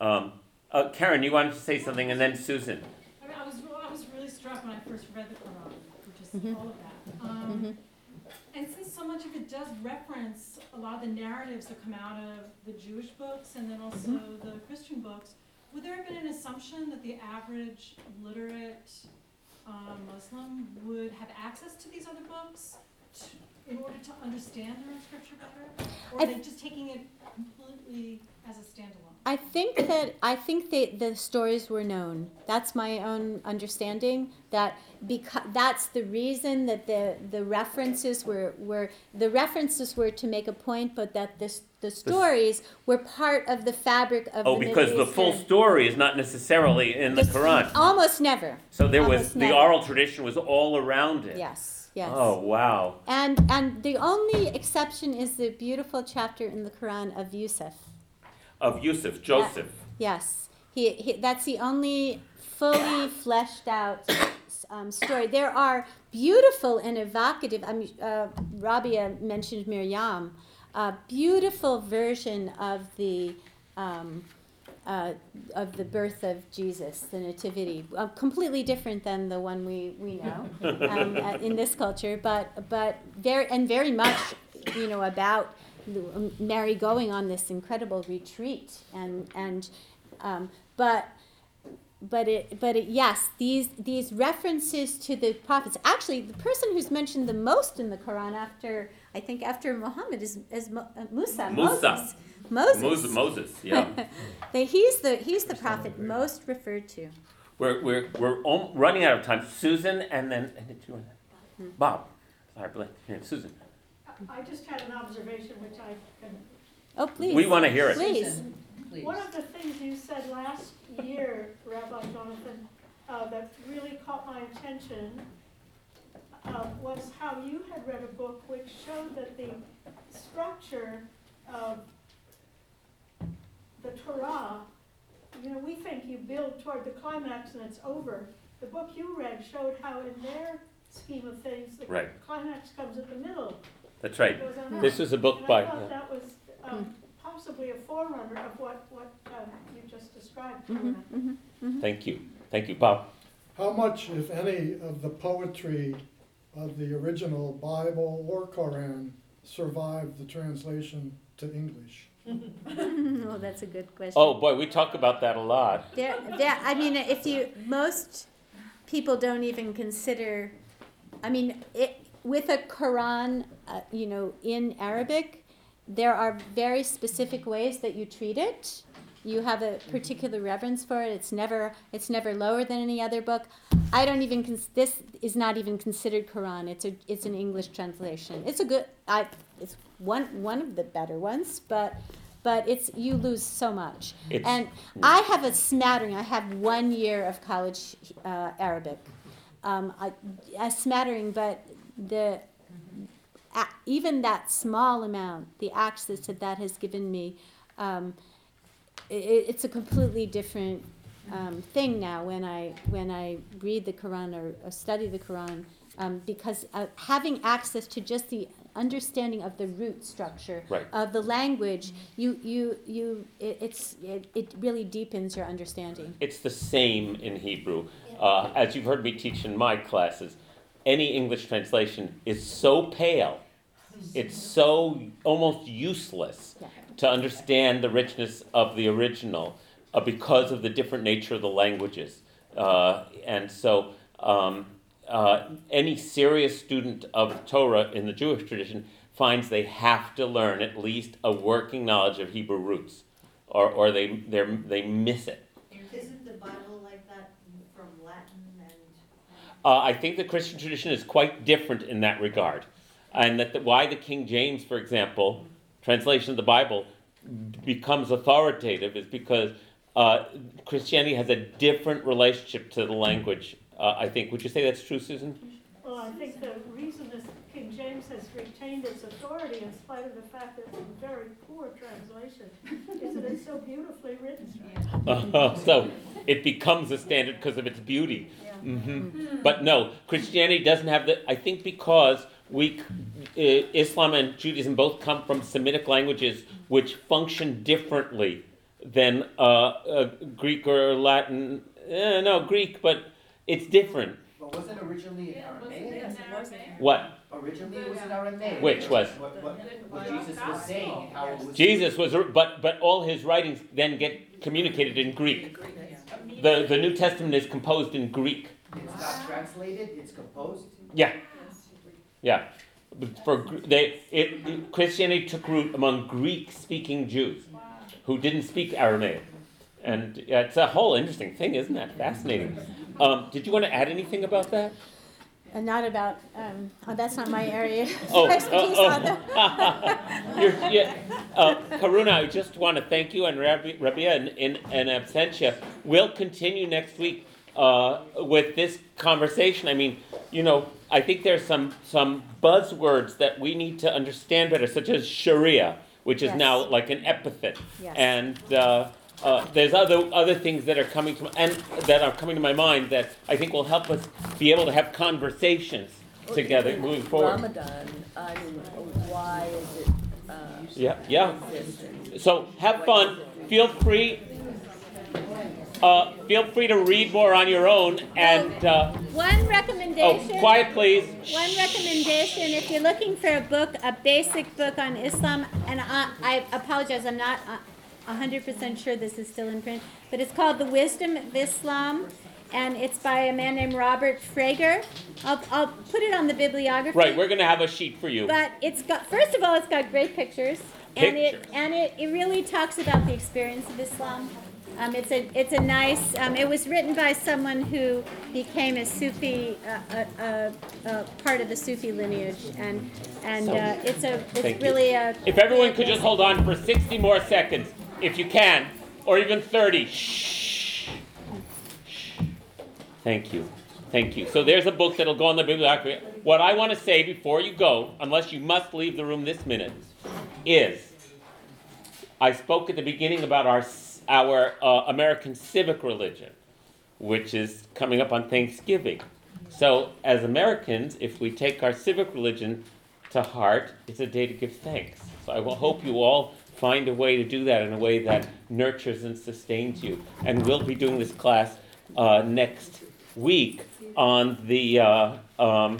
Um, uh, Karen, you wanted to say something, and then Susan. I mean, I was, I was really struck when I first read the Quran, which is Mhm. all of that. Um, And since so much of it does reference a lot of the narratives that come out of the Jewish books and then also the Christian books, would there have been an assumption that the average literate um, Muslim would have access to these other books in order to understand their own scripture better? Or I are they just taking it completely as a standalone? I think that I think that the stories were known. That's my own understanding. That because that's the reason that the the references were were the references were to make a point, but that this the stories were part of the fabric of Oh, the because the full story is not necessarily in the Quran. Almost never. So there was almost the oral tradition was all around it. Yes. Yes. Oh wow. And and the only exception is the beautiful chapter in the Quran of Yusuf. Of Yusuf, Joseph. Yes, he, he that's the only fully fleshed out um, story. There are beautiful and evocative. I mean, uh, Rabia mentioned Miriam, a beautiful version of the. Um, uh, of the birth of Jesus, the Nativity, uh, completely different than the one we, we know um, uh, in this culture, but but very and very much, you know, about Mary going on this incredible retreat and and um, but but it but it, yes these these references to the prophets actually the person who's mentioned the most in the Quran after I think after Muhammad is is uh, Musa Musa. Moses Moses, Moses, yeah. he's the he's the prophet most referred to We're, we're, we're om- running out of time. Susan and then and you, Bob. Sorry, Blaine. Here, Susan. I just had an observation which I can. oh please We wanna hear it. please One of the things you said last year, Rabbi Jonathan, uh, that really caught my attention, uh, was how you had read a book which showed that the structure of the Torah, you know, we think you build toward the climax and it's over. The book you read showed how in their scheme of things, the Right. climax comes at the middle. That's right. Goes on This up. was a book And by. I thought that was um, possibly a forerunner of what, what um, you just described. Mhm, Joanna. mhm, mhm. Thank you. Thank you, Bob. How much, if any, of the poetry of the original Bible or Koran survived the translation to English? oh that's a good question Oh boy, we talk about that a lot. There, there. I mean, if you most people don't even consider. I mean, it, with a Quran, uh, you know, in Arabic, there are very specific ways that you treat it. You have a particular reverence for it. It's never, it's never lower than any other book. I don't even. Cons- this is not even considered Quran. It's a, it's an English translation. It's a good. I. It's one one of the better ones, but. But it's you lose so much, It's- and I have a smattering. I have one year of college uh, Arabic, um, a smattering, but the a, even that small amount, the access that that has given me, um, i it's a completely different um, thing now when I when I read the Quran or, or study the Quran, um, because uh, having access to just the understanding of the root structure Right. of the language, you you you it, it's it, it really deepens your understanding. It's the same in Hebrew. Uh, as you've heard me teach in my classes, any English translation is so pale, it's so almost useless Yeah. to understand the richness of the original uh, because of the different nature of the languages. Uh, and so, um, uh, any serious student of Torah in the Jewish tradition finds they have to learn at least a working knowledge of Hebrew roots, or, or they, they're, they miss it. Isn't the Bible like that from Latin and? Uh, I think the Christian tradition is quite different in that regard. And that the, why the King James, for example, translation of the Bible becomes authoritative is because uh, Christianity has a different relationship to the language. Uh, I think. Would you say that's true, Susan? Well, I think the reason this King James has retained its authority in spite of the fact that it's a very poor translation is that it's so beautifully written. Uh, so it becomes a standard because of its beauty. hmm But no, Christianity doesn't have the. I think because we, uh, Islam and Judaism both come from Semitic languages which function differently than uh, uh, Greek or Latin. Eh, no, Greek, but it's different. But wasn't originally in Aramaic? What? Originally it was in Aramaic. Which was? What, what, what Jesus was saying and how it was. Jesus was, but but all his writings then get communicated in Greek. The the New Testament is composed in Greek. It's not translated, it's composed. Yeah. Yeah. For Gr- they, it, Christianity took root among Greek-speaking Jews who didn't speak Aramaic, and it's a whole interesting thing, isn't that fascinating? Um, did you want to add anything about that? And not about, um, oh, that's not my area. Oh, Expertise oh, on You're, yeah, uh, Karuna, I just want to thank you and Rabbi, Rabia in, in, in absentia. We'll continue next week uh, with this conversation. I mean, you know, I think there's some some buzzwords that we need to understand better, such as Sharia, which is Yes. now like an epithet, Yes. and uh, uh, there's other other things that are coming to and that are coming to my mind that I think will help us be able to have conversations together moving forward. Ramadan, I mean, why is it, uh, Yeah, yeah. So have fun. Feel free. Uh, feel free to read more on your own and. Uh, One oh, recommendation. quiet, please. One recommendation, if you're looking for a book, a basic book on Islam, and I, I apologize, I'm not a hundred percent sure this is still in print, but it's called The Wisdom of Islam, and it's by a man named Robert Frager. I'll, I'll put it on the bibliography. Right, we're gonna have a sheet for you. But it's got, first of all, it's got great pictures. And it, Pictures. and it, it really talks about the experience of Islam. Um, it's a, it's a nice, um, it was written by someone who became a Sufi, uh, uh, uh, uh, part of the Sufi lineage. And, and, So- uh, it's a, Thank it's you. really a. If everyone could just hold on for 60 more seconds, if you can, or even 30. Shh. Thank you. Thank you. So there's a book that'll go on the bibliography. What I want to say before you go, unless you must leave the room this minute, is I spoke at the beginning about our our uh, American civic religion, which is coming up on Thanksgiving. So as Americans, if we take our civic religion to heart, it's a day to give thanks. So I will hope you all find a way to do that in a way that nurtures and sustains you. And we'll be doing this class uh, next week on the uh, um,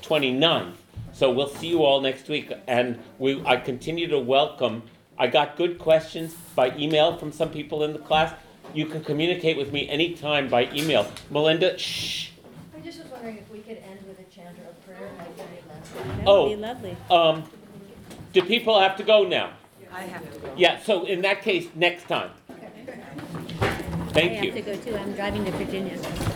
29th. So we'll see you all next week. And we, I continue to welcome. I got good questions by email from some people in the class. You can communicate with me anytime by email. Melinda, shh. I just was wondering if we could end with a chant or a prayer like we did last time. That Oh. would be lovely. Um, do people have to go now? I have to go. Yeah, so in that case, next time. Thank you. I have to go too, I'm driving to Virginia.